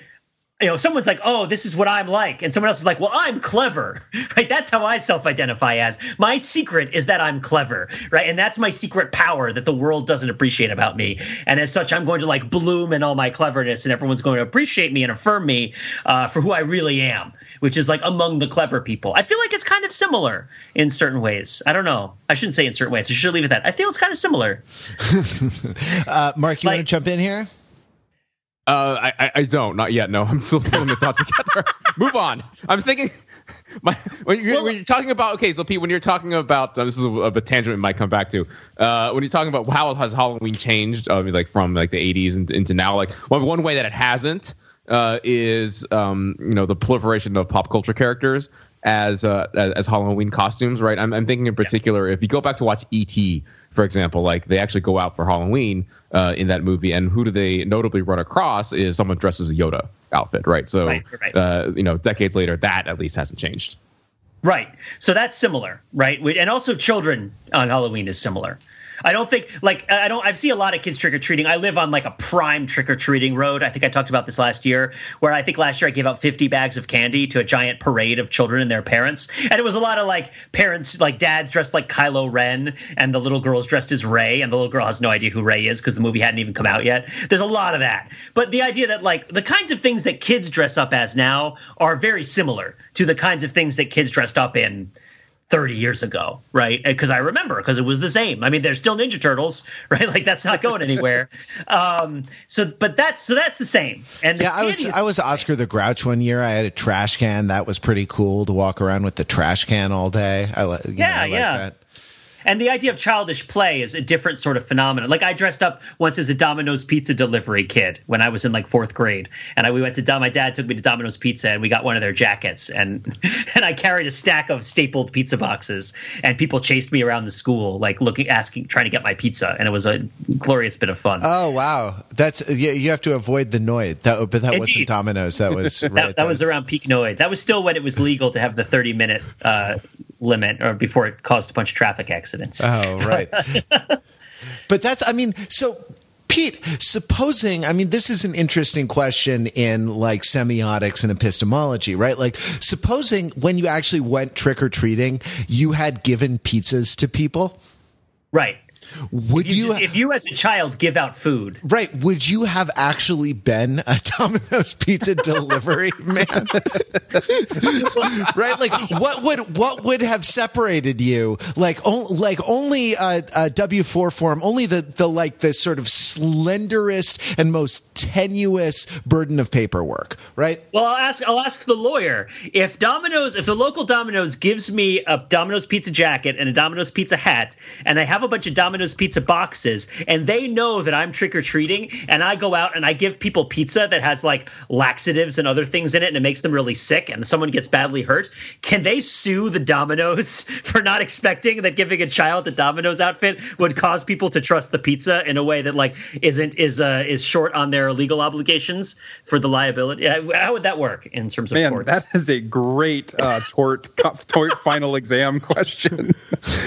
you know, someone's like, "Oh, this is what I'm like," and someone else is like, "Well, I'm clever." Right? That's how I self-identify as. My secret is that I'm clever, right? And that's my secret power that the world doesn't appreciate about me. And as such, I'm going to like bloom in all my cleverness, and everyone's going to appreciate me and affirm me uh, for who I really am, which is like among the clever people. I feel like it's kind of similar in certain ways. I don't know. I shouldn't say in certain ways. I should leave it at that. I feel it's kind of similar. uh, Mark, you like, want to jump in here? Uh, I, I don't, not yet. No, I'm still pulling the thoughts together. Move on. I'm thinking. My, when, you're, well, when, you're, talking about okay, so Pete, when you're talking about uh, this is a, a, tangent we might come back to. Uh, when you're talking about how has Halloween changed, uh, like from like the 80s into, into now, like one, one way that it hasn't uh, is um, you know the proliferation of pop culture characters as uh, as Halloween costumes, right? I'm, I'm thinking in particular yeah. if you go back to watch E.T. for example, like they actually go out for Halloween uh, in that movie, and who do they notably run across is someone dressed as a Yoda outfit, right? So, right, right. Uh, you know, decades later, that at least hasn't changed. Right. So that's similar, right? And also, children on Halloween is similar. I don't think like I don't I've seen a lot of kids trick or treating. I live on like a prime trick or treating road. I think I talked about this last year, where I think last year I gave out 50 bags of candy to a giant parade of children and their parents, and it was a lot of like parents, like dads dressed like Kylo Ren, and the little girls dressed as Rey, and the little girl has no idea who Rey is because the movie hadn't even come out yet. There's a lot of that, but the idea that like the kinds of things that kids dress up as now are very similar to the kinds of things that kids dressed up in 30 years ago, right? Because I remember because it was the same. I mean, there's still Ninja Turtles, right? Like that's not going anywhere. um, so, but that's so that's the same. And yeah, I was I was Oscar the Grouch one year. I had a trash can that was pretty cool to walk around with the trash can all day. I, you yeah, know, I like yeah. That. And the idea of childish play is a different sort of phenomenon. Like I dressed up once as a Domino's pizza delivery kid when I was in like fourth grade, and I, we went to my dad took me to Domino's Pizza, and we got one of their jackets, and and I carried a stack of stapled pizza boxes, and people chased me around the school, like looking, asking, trying to get my pizza, and it was a glorious bit of fun. Oh wow, that's you, you have to avoid the Noid. That but that Indeed. wasn't Domino's. That was right, that, that, was around peak Noid. That was still when it was legal to have the thirty minute uh, limit, or before it caused a bunch of traffic accidents. Oh, right. but that's, I mean, so Pete, supposing, I mean, this is an interesting question in like semiotics and epistemology, right? Like, supposing when you actually went trick or treating, you had given pizzas to people. Right. Would if you, you, if you as a child give out food, right? Would you have actually been a Domino's pizza delivery man? right? Like what would what would have separated you? Like like only a, a W four form, only the the like the sort of slenderest and most tenuous burden of paperwork, right? Well, I'll ask I'll ask the lawyer if Domino's if the local Domino's gives me a Domino's pizza jacket and a Domino's pizza hat, and I have a bunch of Domino's Domino's pizza boxes and they know that I'm trick or treating and I go out and I give people pizza that has like laxatives and other things in it and it makes them really sick and someone gets badly hurt, can they sue the Domino's for not expecting that giving a child the Domino's outfit would cause people to trust the pizza in a way that like isn't is uh, is short on their legal obligations for the liability? How would that work in terms of Man, torts? that is a great uh, tort tort final exam question.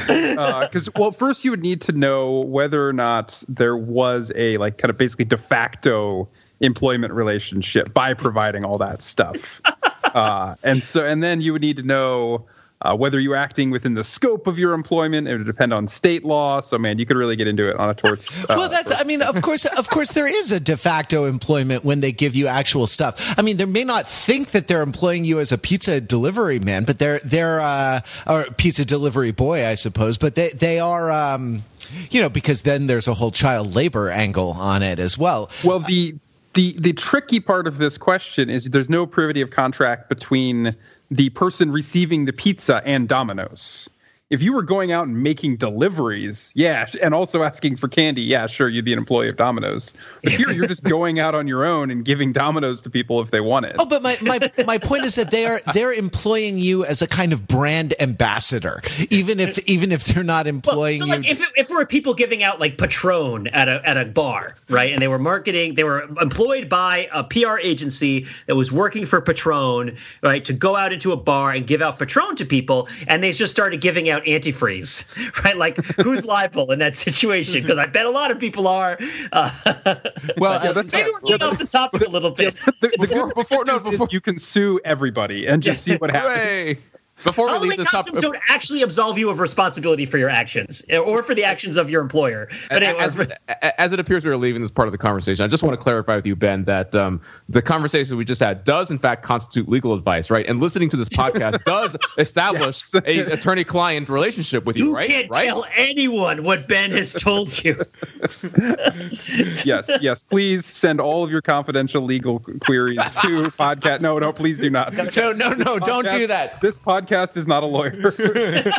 Because uh, well, first you would need to know whether or not there was a like kind of basically de facto employment relationship by providing all that stuff. uh, and so, and then you would need to know uh, whether you're acting within the scope of your employment, it would depend on state law. So, man, you could really get into it on a torts. Uh, well, that's. I mean, of course, of course, there is a de facto employment when they give you actual stuff. I mean, they may not think that they're employing you as a pizza delivery man, but they're they're uh, or pizza delivery boy, I suppose. But they they are. Um, you know, because then there's a whole child labor angle on it as well. Well, the the the tricky part of this question is there's no privity of contract between the person receiving the pizza and Domino's. If you were going out and making deliveries, yeah, and also asking for candy, yeah, sure, you'd be an employee of Domino's. But here, you're just going out on your own and giving Domino's to people if they want it. Oh, but my, my, my point is that they are they're employing you as a kind of brand ambassador, even if even if they're not employing well, so like you. If it, if it were people giving out like Patron at a at a bar, right, and they were marketing, they were employed by a PR agency that was working for Patron, right, to go out into a bar and give out Patron to people, and they just started giving out antifreeze, right? Like who's liable in that situation? Because I bet a lot of people are. Uh, well, yeah, maybe we're getting off the topic a little bit. the, the before, before no, before you can sue everybody and just see what happens. Before we Halloween leave this costumes up, don't actually absolve you of responsibility for your actions or for the actions of your employer. But anyway, as, as it appears we are leaving this part of the conversation, I just want to clarify with you, Ben, that um, the conversation we just had does in fact constitute legal advice, right? And listening to this podcast does establish Yes. a attorney-client relationship with you, you right? You can't right? tell anyone what Ben has told you. yes, yes. Please send all of your confidential legal queries to podcast. No, no, please do not. No, no, no, don't do that. This podcast is not a lawyer.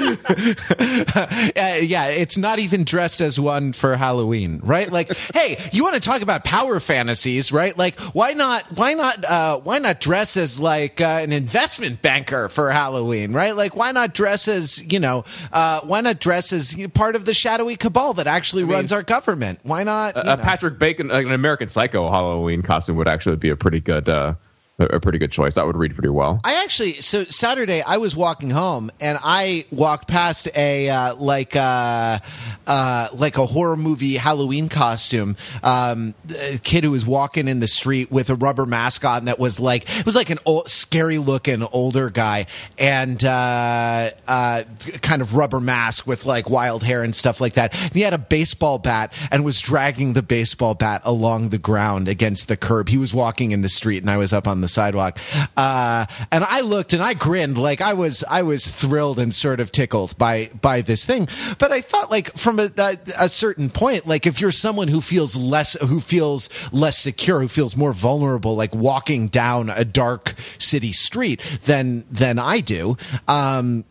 Uh, yeah, it's not even dressed as one for Halloween, right? Like, hey, you want to talk about power fantasies, right? Like, why not? Why not? Uh, why not dress as like uh, an investment banker for Halloween, right? Like, why not dress as you know? Uh, why not dress as part of the shadowy cabal that actually runs our government? Why not? you a? Patrick Bateman, an American Psycho Halloween costume would actually be a pretty good, uh, a a pretty good choice. That would read pretty well. I actually so Saturday I was walking home and I walked past a uh, like uh, uh, like a horror movie Halloween costume um, a kid who was walking in the street with a rubber mask on that was like it was like an old, scary looking older guy and uh, uh, kind of rubber mask with like wild hair and stuff like that. And he had a baseball bat and was dragging the baseball bat along the ground against the curb. He was walking in the street and I was up on the sidewalk. Uh, and I looked and I grinned like I was I was thrilled and sort of tickled by by this thing. But I thought like from a, a, a certain point, like if you're someone who feels less who feels less secure, who feels more vulnerable, like walking down a dark city street than than I do. Um,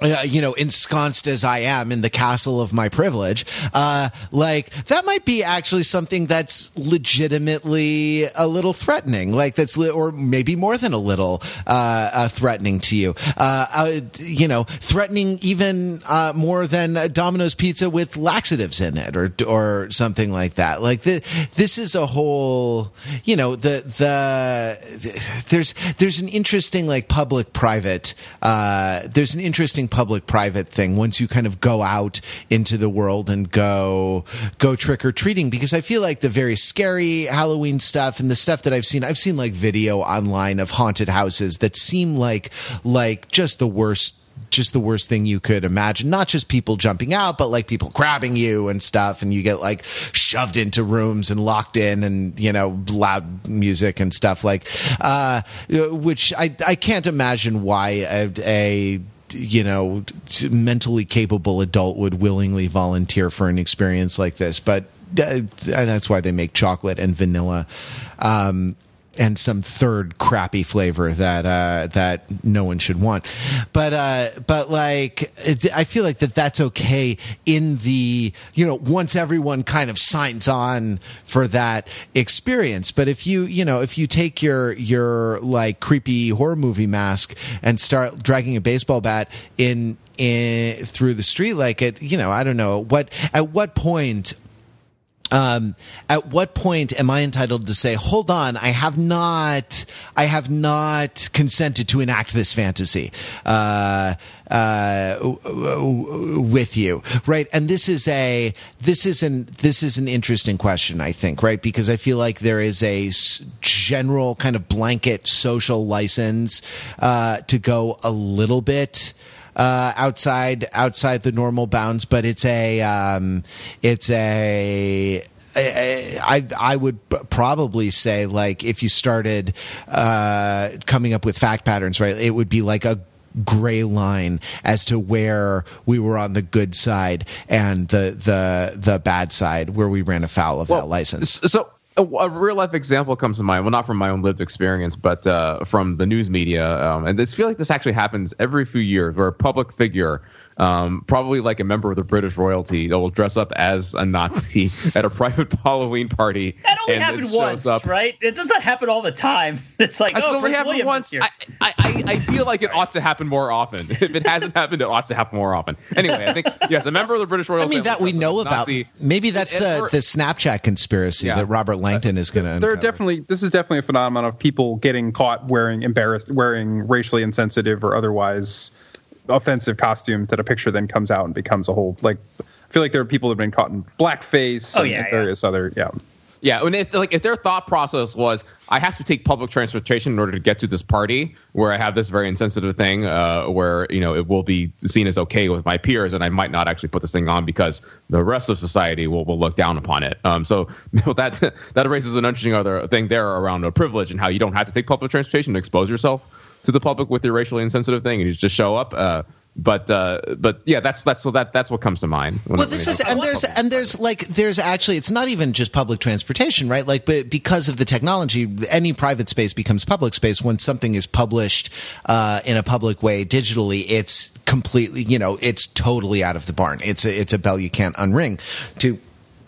uh, you know, ensconced as I am in the castle of my privilege, uh, like that might be actually something that's legitimately a little threatening, like that's, li- or maybe more than a little, uh, uh threatening to you. Uh, uh, you know, threatening even, more than Domino's pizza with laxatives in it or, or something like that. Like the, this is a whole, you know, the, the, there's, there's an interesting like public private, there's an interesting public private thing once you kind of go out into the world and go go trick or treating because I feel like the very scary Halloween stuff and the stuff that I've seen I've seen like video online of haunted houses that seem like like just the worst just the worst thing you could imagine. Not just people jumping out, but like people grabbing you and stuff, and you get like shoved into rooms and locked in, and you know, loud music and stuff like, uh, which I I can't imagine why a, a you know mentally capable adult would willingly volunteer for an experience like this, but that's why they make chocolate and vanilla. Um, and some third crappy flavor that uh, that no one should want. But uh, but like I feel like that that's okay in the you know once everyone kind of signs on for that experience. But if you you know if you take your your like creepy horror movie mask and start dragging a baseball bat in in through the street like it you know I don't know what at what point um, at what point am I entitled to say, hold on, I have not, I have not consented to enact this fantasy, uh, uh, w- w- with you, right? And this is a, this is an, this is an interesting question, I think, right? Because I feel like there is a s- general kind of blanket social license, uh, to go a little bit, uh, outside outside the normal bounds, but it's a um, it's a I, I would probably say like if you started uh, coming up with fact patterns, right? It would be like a gray line as to where we were on the good side and the the the bad side where we ran afoul of that license. So a, real life example comes to mind. Well, not from my own lived experience, but uh, from the news media. Um, and this feel like this actually happens every few years, where a public figure. Um, probably like a member of the British royalty that will dress up as a Nazi at a private Halloween party. That only and happened shows once, up. right? It does not happen all the time. It's like, I oh, only happened once. I, I, I I feel like it ought to happen more often. If it hasn't happened, it ought to happen more often. Anyway, I think yes, a member of the British royal. I mean that we know about. Nazi. Maybe that's And the for- the Snapchat conspiracy Yeah. that Robert Langdon is going to. there are definitely this is definitely a phenomenon of people getting caught wearing embarrassed wearing racially insensitive or otherwise offensive costume that a picture then comes out and becomes a whole like I feel like there are people that have been caught in blackface Oh, and yeah, yeah. various other yeah. Yeah, and if like if their thought process was, I have to take public transportation in order to get to this party where I have this very insensitive thing, uh, where you know it will be seen as okay with my peers, and I might not actually put this thing on because the rest of society will, will look down upon it. Um, so you know, that that raises an interesting other thing there around a privilege and how you don't have to take public transportation to expose yourself to the public with your racially insensitive thing, and you just show up. Uh, but uh, but yeah, that's that's so that that's what comes to mind. Well, this is and there's and there's like there's actually it's not even just public transportation, right? Like, but because of the technology, any private space becomes public space when something is published uh, in a public way digitally. It's completely, you know, it's totally out of the barn. It's a it's a bell you can't unring. To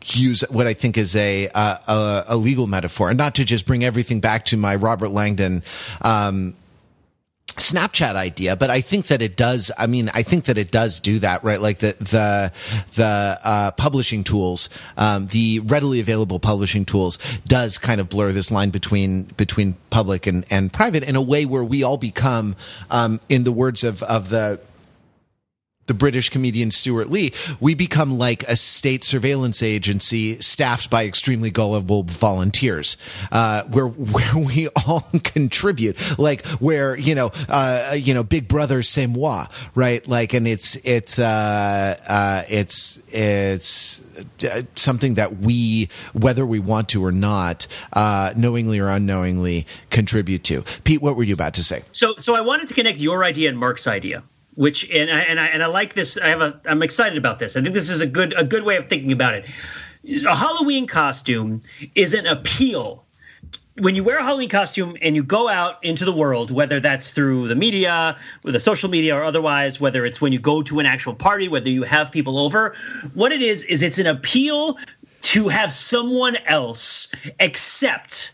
use what I think is a, uh, a, a legal metaphor, and not to just bring everything back to my Robert Langdon um, Snapchat idea, but I think that it does. I mean, I think that it does do that, right? Like the the the uh, publishing tools, um, the readily available publishing tools, does kind of blur this line between between public and and private in a way where we all become, um, in the words of of the the British comedian Stewart Lee, we become like a state surveillance agency staffed by extremely gullible volunteers, uh, where where we all contribute, like where you know, uh, you know, Big Brother c'est moi, right? Like, and it's it's uh, uh it's it's uh, something that we, whether we want to or not, uh, knowingly or unknowingly, contribute to. Pete, what were you about to say? So, so I wanted to connect your idea and Mark's idea which and I, and I and I like this. I have a I'm excited about this. I think this is a good a good way of thinking about it. A Halloween costume is an appeal. When you wear a Halloween costume and you go out into the world, whether that's through the media, with the social media, or otherwise, whether it's when you go to an actual party, whether you have people over, what it is is it's an appeal to have someone else accept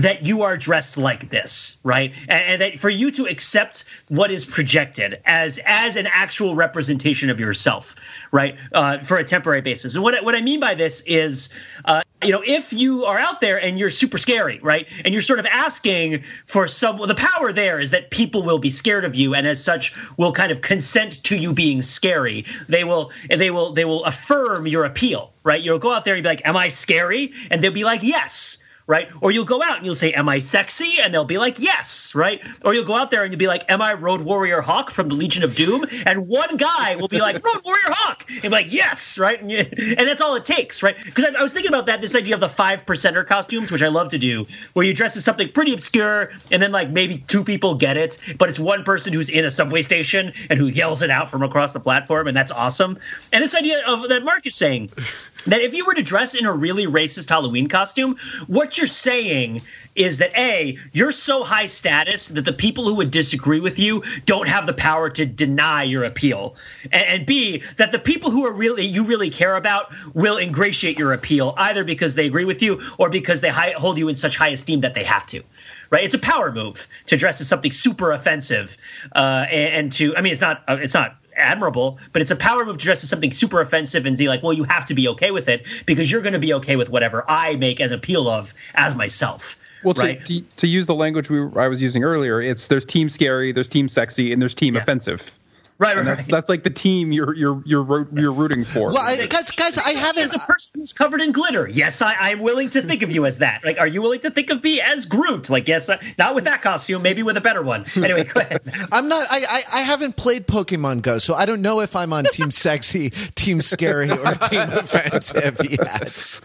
that you are dressed like this, right? And, and, that for you to accept what is projected as as an actual representation of yourself, right, uh, for a temporary basis. And what what I mean by this is, uh, you know, if you are out there and you're super scary, right, and you're sort of asking for some, well, the power there is that people will be scared of you, and as such, will kind of consent to you being scary. They will they will they will affirm your appeal, right? You'll go out there and be like, "Am I scary?" And they'll be like, "Yes." Right? Or you'll go out and you'll say, Am I sexy? And they'll be like, Yes, right? Or you'll go out there and you'll be like, Am I Road Warrior Hawk from the Legion of Doom? And one guy will be like, Road Warrior Hawk. And be like, Yes, right? And, you, and that's all it takes, right? Because I, I, was thinking about that, this idea of the five percenter costumes, which I love to do, where you dress as something pretty obscure and then like maybe two people get it, but it's one person who's in a subway station and who yells it out from across the platform, and that's awesome. And this idea of that Mark is saying, that if you were to dress in a really racist Halloween costume, what you're saying is that A, you're so high status that the people who would disagree with you don't have the power to deny your appeal. And, and B, that the people who are really you really care about will ingratiate your appeal either because they agree with you or because they high, hold you in such high esteem that they have to right? It's a power move to dress as something super offensive, uh, and, and, to I mean, it's not uh, it's not admirable, but it's a power move to dress as something super offensive and be like, well, you have to be okay with it because you're going to be okay with whatever I make as appeal of as myself. Well, right? to, to, use the language we, I was using earlier, it's there's team scary, there's team sexy, and there's team yeah. offensive. Right, right. That's, that's like the team you're you're you're you're rooting for. Well, guys, guys, I haven't. As a person who's covered in glitter, yes, I, I'm willing to think of you as that. Like, are you willing to think of me as Groot? Like, yes, uh, not with that costume, maybe with a better one. Anyway, go ahead. I'm not. I, I I haven't played Pokemon Go, so I don't know if I'm on Team Sexy, Team Scary, or Team Offensive yet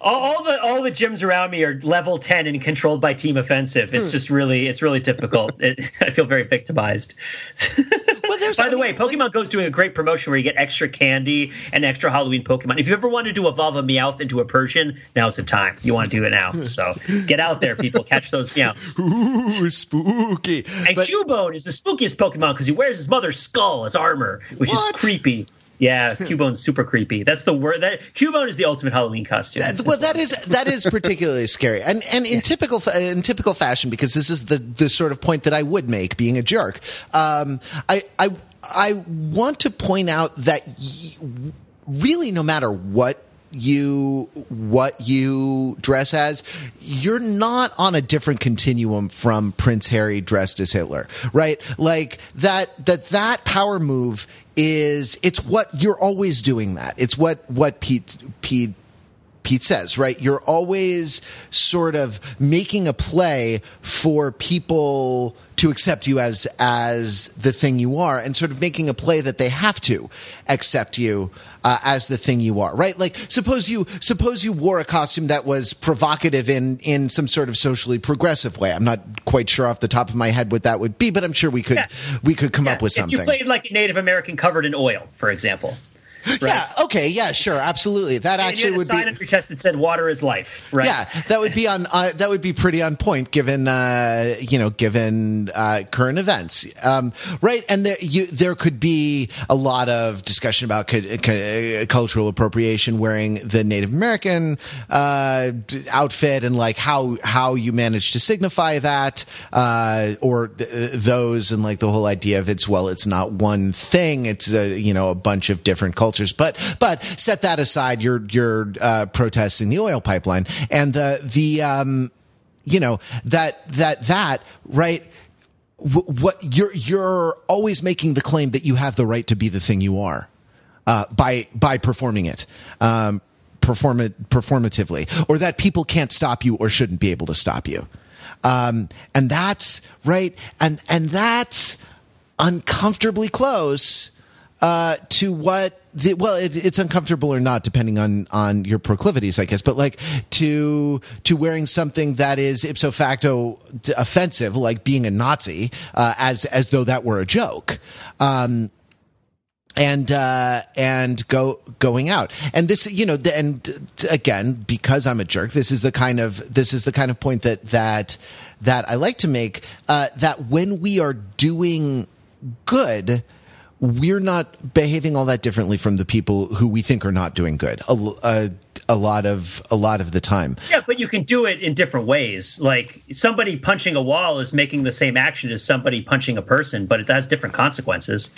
all, all, the all the gyms around me are level 10 and controlled by team offensive. It's hmm. just really it's really difficult. It, i feel very victimized. Well, by the I way pokemon like, go's doing a great promotion where you get extra candy and extra halloween pokemon. If you ever wanted to evolve a meowth into a persian now's the time. You want to do it now. So get out there people. Catch those meowths Ooh, spooky. And but, cubone is the spookiest pokemon because he wears his mother's skull as armor which what? is creepy yeah, Cubone's super creepy. That's the word. That Cubone is the ultimate Halloween costume. That, well, that is that is particularly scary, and and in yeah. typical in typical fashion, because this is the the sort of point that I would make, being a jerk. Um, I I I want to point out that really, no matter what you what you dress as you're not on a different continuum from prince harry dressed as hitler right like that that that power move is it's what you're always doing that. It's what what Pete Pete Pete says, right? You're always sort of making a play for people to accept you as as the thing you are and sort of making a play that they have to accept you uh, as the thing you are right? Like suppose you suppose you wore a costume that was provocative in in some sort of socially progressive way. I'm not quite sure off the top of my head what that would be but i'm sure we could Yeah. we could come Yeah, up with if something. you played like a Native American covered in oil, for example, right? yeah okay yeah sure absolutely that and actually would sign be on your chest that said "Water is life." Right? Yeah, that would be on. Uh, that would be pretty on point, given uh, you know, given uh, current events, um, right? And there, you, there could be a lot of discussion about cu- cu- cultural appropriation, wearing the Native American uh, outfit, and like how how you manage to signify that, uh, or th- those, and like the whole idea of it's well, it's not one thing; it's a you know a bunch of different cultures. But but set that aside, you're you're uh, protesting the oil pipeline and the the um, you know that that that right. What you're you're always making the claim that you have the right to be the thing you are uh, by by performing it. Um, perform it performatively or that people can't stop you or shouldn't be able to stop you um, and that's right and and that's uncomfortably close uh, to what the, well it, it's uncomfortable or not depending on on your proclivities i guess but like to to wearing something that is ipso facto offensive like being a nazi uh, as as though that were a joke um and uh and go going out. And this you know and again because i'm a jerk this is the kind of this is the kind of point that that that i like to make uh that when we are doing good we're not behaving all that differently from the people who we think are not doing good a, a, a lot of a lot of the time Yeah, but you can do it in different ways. Like somebody punching a wall is making the same action as somebody punching a person, but it has different consequences,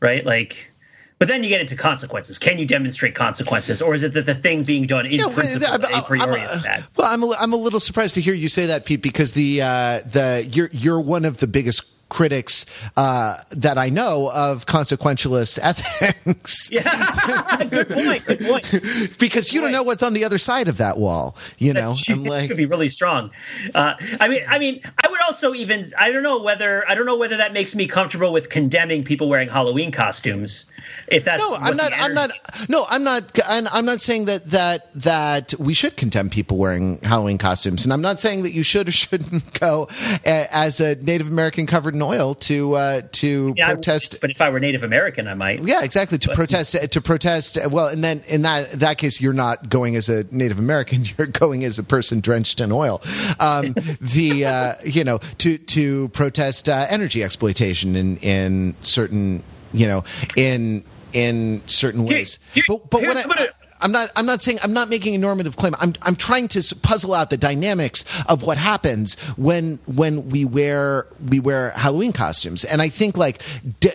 right? Like, but then you get into consequences. Can you demonstrate consequences, or is it that the thing being done in principle I'm- a priori I'm- is bad? Well, I'm a, I'm a little surprised to hear you say that, Pete, because the uh, the you're you're one of the biggest critics uh, that I know of consequentialist ethics. Yeah, good point. Good point. because you don't know what's on the other side of that wall. You know, That's- I'm it like, could be really strong. Uh, I mean, I mean, I would also even I don't know whether I don't know whether that makes me comfortable with condemning people wearing Halloween costumes. If that's no, I'm not. I'm not. No, I'm not. I'm, I'm not saying that that that we should condemn people wearing Halloween costumes, and I'm not saying that you should or shouldn't go as a Native American covered in oil to uh, to Yeah, protest. but if I were Native American, I might. Yeah, exactly. To protest, to protest. Well, and then in that that case, you're not going as a Native American. You're going as a person drenched in oil. Um, the uh, you know to to protest uh, energy exploitation in in certain you know in in certain ways. here- but but what I, what I- I'm not. I'm not saying. I'm not making a normative claim. I'm. I'm trying to puzzle out the dynamics of what happens when when we wear we wear Halloween costumes, and I think like. D-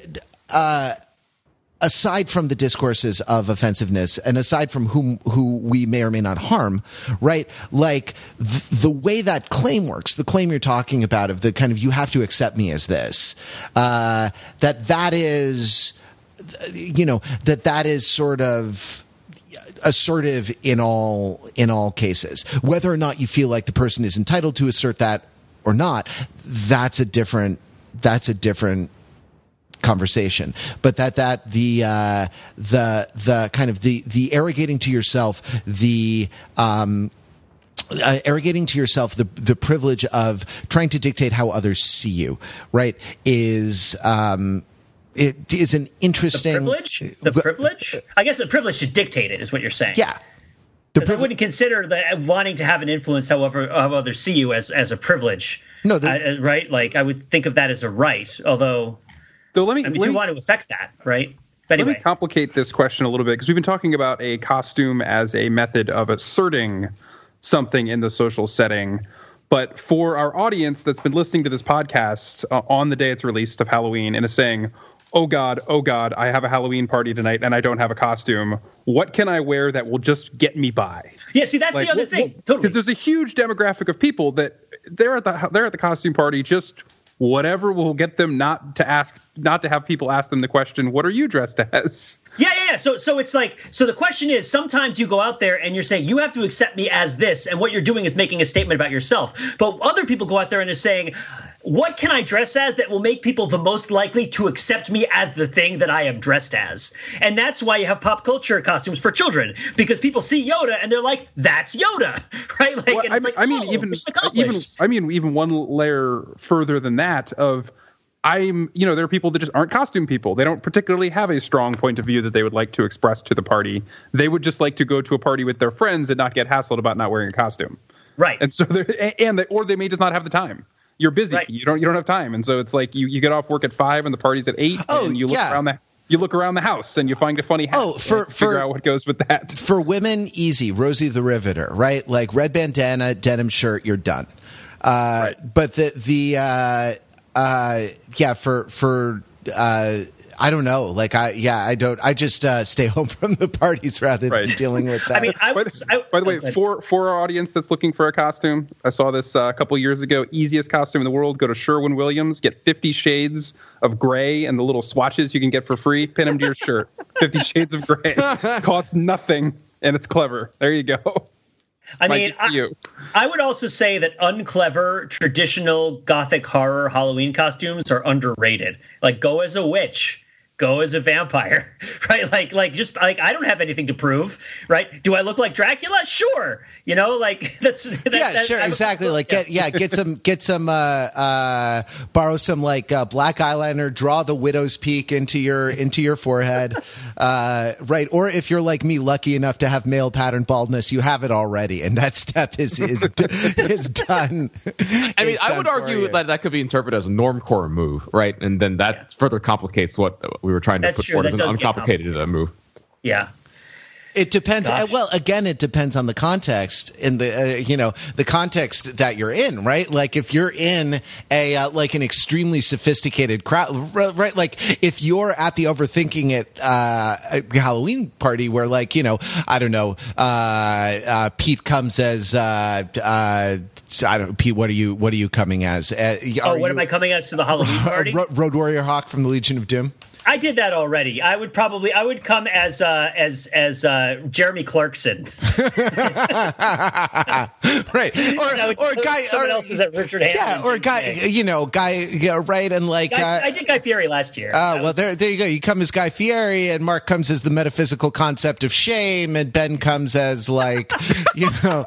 uh, aside from the discourses of offensiveness and aside from whom who we may or may not harm right like th- the way that claim works the claim you're talking about of the kind of you have to accept me as this uh, that that is you know that that is sort of assertive in all in all cases. Whether or not you feel like the person is entitled to assert that or not that's a different that's a different conversation. But that that the uh the the kind of the the arrogating to yourself the um uh, arrogating to yourself the the privilege of trying to dictate how others see you right is um it is an interesting privilege? The privilege? I guess the privilege to dictate it is what you're saying. yeah the Because I wouldn't consider the wanting to have an influence, however, how others see you as as a privilege. No, the- Uh, right? Like I would think of that as a right, although Though let me, I mean, let you me- want to affect that, right? But Let me complicate this question a little bit because we've been talking about a costume as a method of asserting something in the social setting. But for our audience that's been listening to this podcast uh, on the day it's released of Halloween and is saying, oh God, oh God, I have a Halloween party tonight and I don't have a costume. What can I wear that will just get me by? yeah. See, that's the other thing. Because totally. there's a huge demographic of people that they're at the they're at the costume party just whatever will get them not to ask not to have people ask them the question, "What are you dressed as?" Yeah, yeah, yeah, so so it's like so the question is sometimes you go out there and you're saying you have to accept me as this, and what you're doing is making a statement about yourself. But other people go out there and are saying, what can I dress as that will make people the most likely to accept me as the thing that I am dressed as? And that's why you have pop culture costumes for children because people see Yoda and they're like, "That's Yoda," right? Like, Well, I, it's like, I mean, oh, even even. I mean, even one layer further than that of I'm, you know, there are people that just aren't costume people. They don't particularly have a strong point of view that they would like to express to the party. They would just like to go to a party with their friends and not get hassled about not wearing a costume. right? And so they're and they, or they may just not have the time. You're busy. Right. You don't you don't have time. And so it's like you, you get off work at five and the party's at eight. Oh, and you look yeah. around the you look around the house and you find a funny hat. Oh, for- and figure for- out what goes with that. for women, easy. Rosie the Riveter, right? Like red bandana, denim shirt, you're done. Uh, But the the uh, uh, yeah for for uh, I don't know. Like I yeah I don't. I just uh, stay home from the parties rather than Right. dealing with that. I mean, I By was. the, I, by the way, oh, go ahead. for for our audience that's looking for a costume, I saw this uh, a couple years ago. Easiest costume in the world. Go to Sherwin Williams, get Fifty Shades of Gray and the little swatches you can get for free. Pin them to your shirt. Fifty Shades of Gray costs nothing, and it's clever. There you go. I mean, I. I would also say that unclever traditional gothic horror Halloween costumes are underrated. Like go as a witch, go as a vampire, right? Like like just like I don't have anything to prove, right? Do I look like Dracula? Sure. You know, like that's that, yeah, that- sure, I'm- exactly. Like, get yeah, get some, get some, uh, uh, borrow some like uh, black eyeliner, draw the widow's peak into your into your forehead, uh, right? Or if you're like me, lucky enough to have male pattern baldness, you have it already, and that step is is is done. I mean, I would argue you. that that could be interpreted as a normcore move, right? And then that further complicates what we were trying to That's put true. forward That as an uncomplicated uh, move. Yeah. It depends. uh, Gosh. well, again, it depends on the context in the uh, you know the context that you're in, right? Like if you're in a uh, like an extremely sophisticated crowd, right? Like if you're at the overthinking it uh, Halloween party where like you know I don't know uh, uh, Pete comes as uh, uh, I don't Pete. What are you What are you coming as? Uh, Oh, what you am I coming as to the Halloween party? Road Warrior Hawk from the Legion of Doom. I did that already. I would probably I would come as uh, as as uh, Jeremy Clarkson. right or would- or guy or, else is at Richard Hammond. yeah or guy you know guy yeah, right and like I, uh, I did Guy Fieri last year. uh, well, was- there, there you go. You come as Guy Fieri, and Mark comes as the metaphysical concept of shame, and Ben comes as like, you know,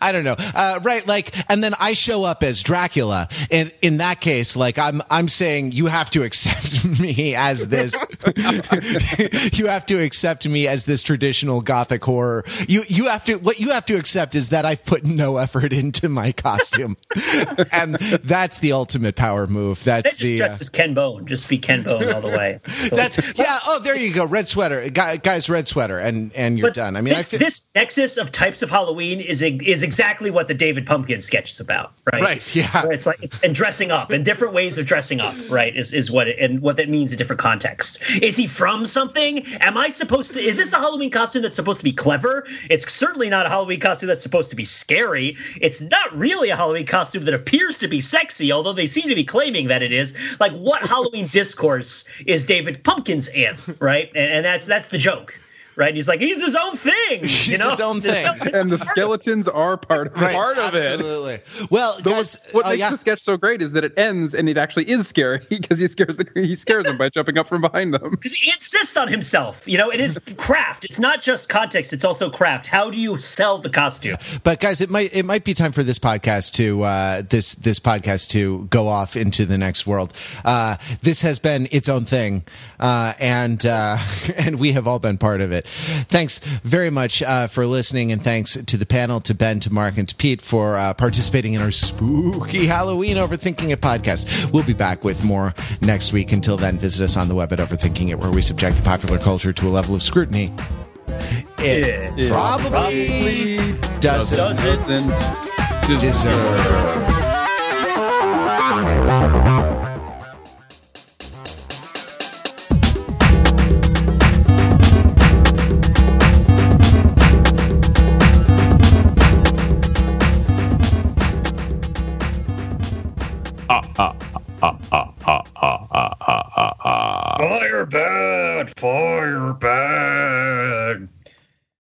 I don't know, uh, right? Like, and then I show up as Dracula, and in that case, like, I'm I'm saying you have to accept me as this. you have to accept me as this traditional Gothic horror. You you have to what you have to accept is that I've put no effort into my costume, and that's the ultimate power move. That's just the. dress uh, as Ken Bone. Just be Ken Bone all the way. That's yeah. Oh, there you go. Red sweater, guy, guys. Red sweater, and and you're but done. I mean, this, I feel, this nexus of types of Halloween is is exactly what the David Pumpkin sketch is about, right? Right, yeah. Where it's like it's, and dressing up and different ways of dressing up, right? Is is what it, and what that means different. Is he from something? Am I supposed to? Is this a Halloween costume that's supposed to be clever? It's certainly not a Halloween costume that's supposed to be scary. It's not really a Halloween costume that appears to be sexy, although they seem to be claiming that it is. Like, what Halloween discourse is David Pumpkins in, right? And, and that's that's the joke. Right, he's like he's his own thing. You He's know? his own thing. And the skeletons are part of it. right, part of it. absolutely. Well, The- guys, what oh, makes yeah. the sketch so great is that it ends and it actually is scary because he scares the he scares them by jumping up from behind them. because he insists on himself. You know, it is craft. It's not just context; it's also craft. How do you sell the costume? But guys, it might it might be time for this podcast to uh, this this podcast to go off into the next world. Uh, this has been its own thing, uh, and uh, and we have all been part of it. Thanks very much uh, for listening, and thanks to the panel, to Ben, to Mark, and to Pete for uh, participating in our spooky Halloween Overthinking It podcast. We'll be back with more next week. Until then, visit us on the web at Overthinking It, where we subject the popular culture to a level of scrutiny. It Yeah. probably, doesn't Doesn't Doesn't deserve. Fire Firebird, Firebird.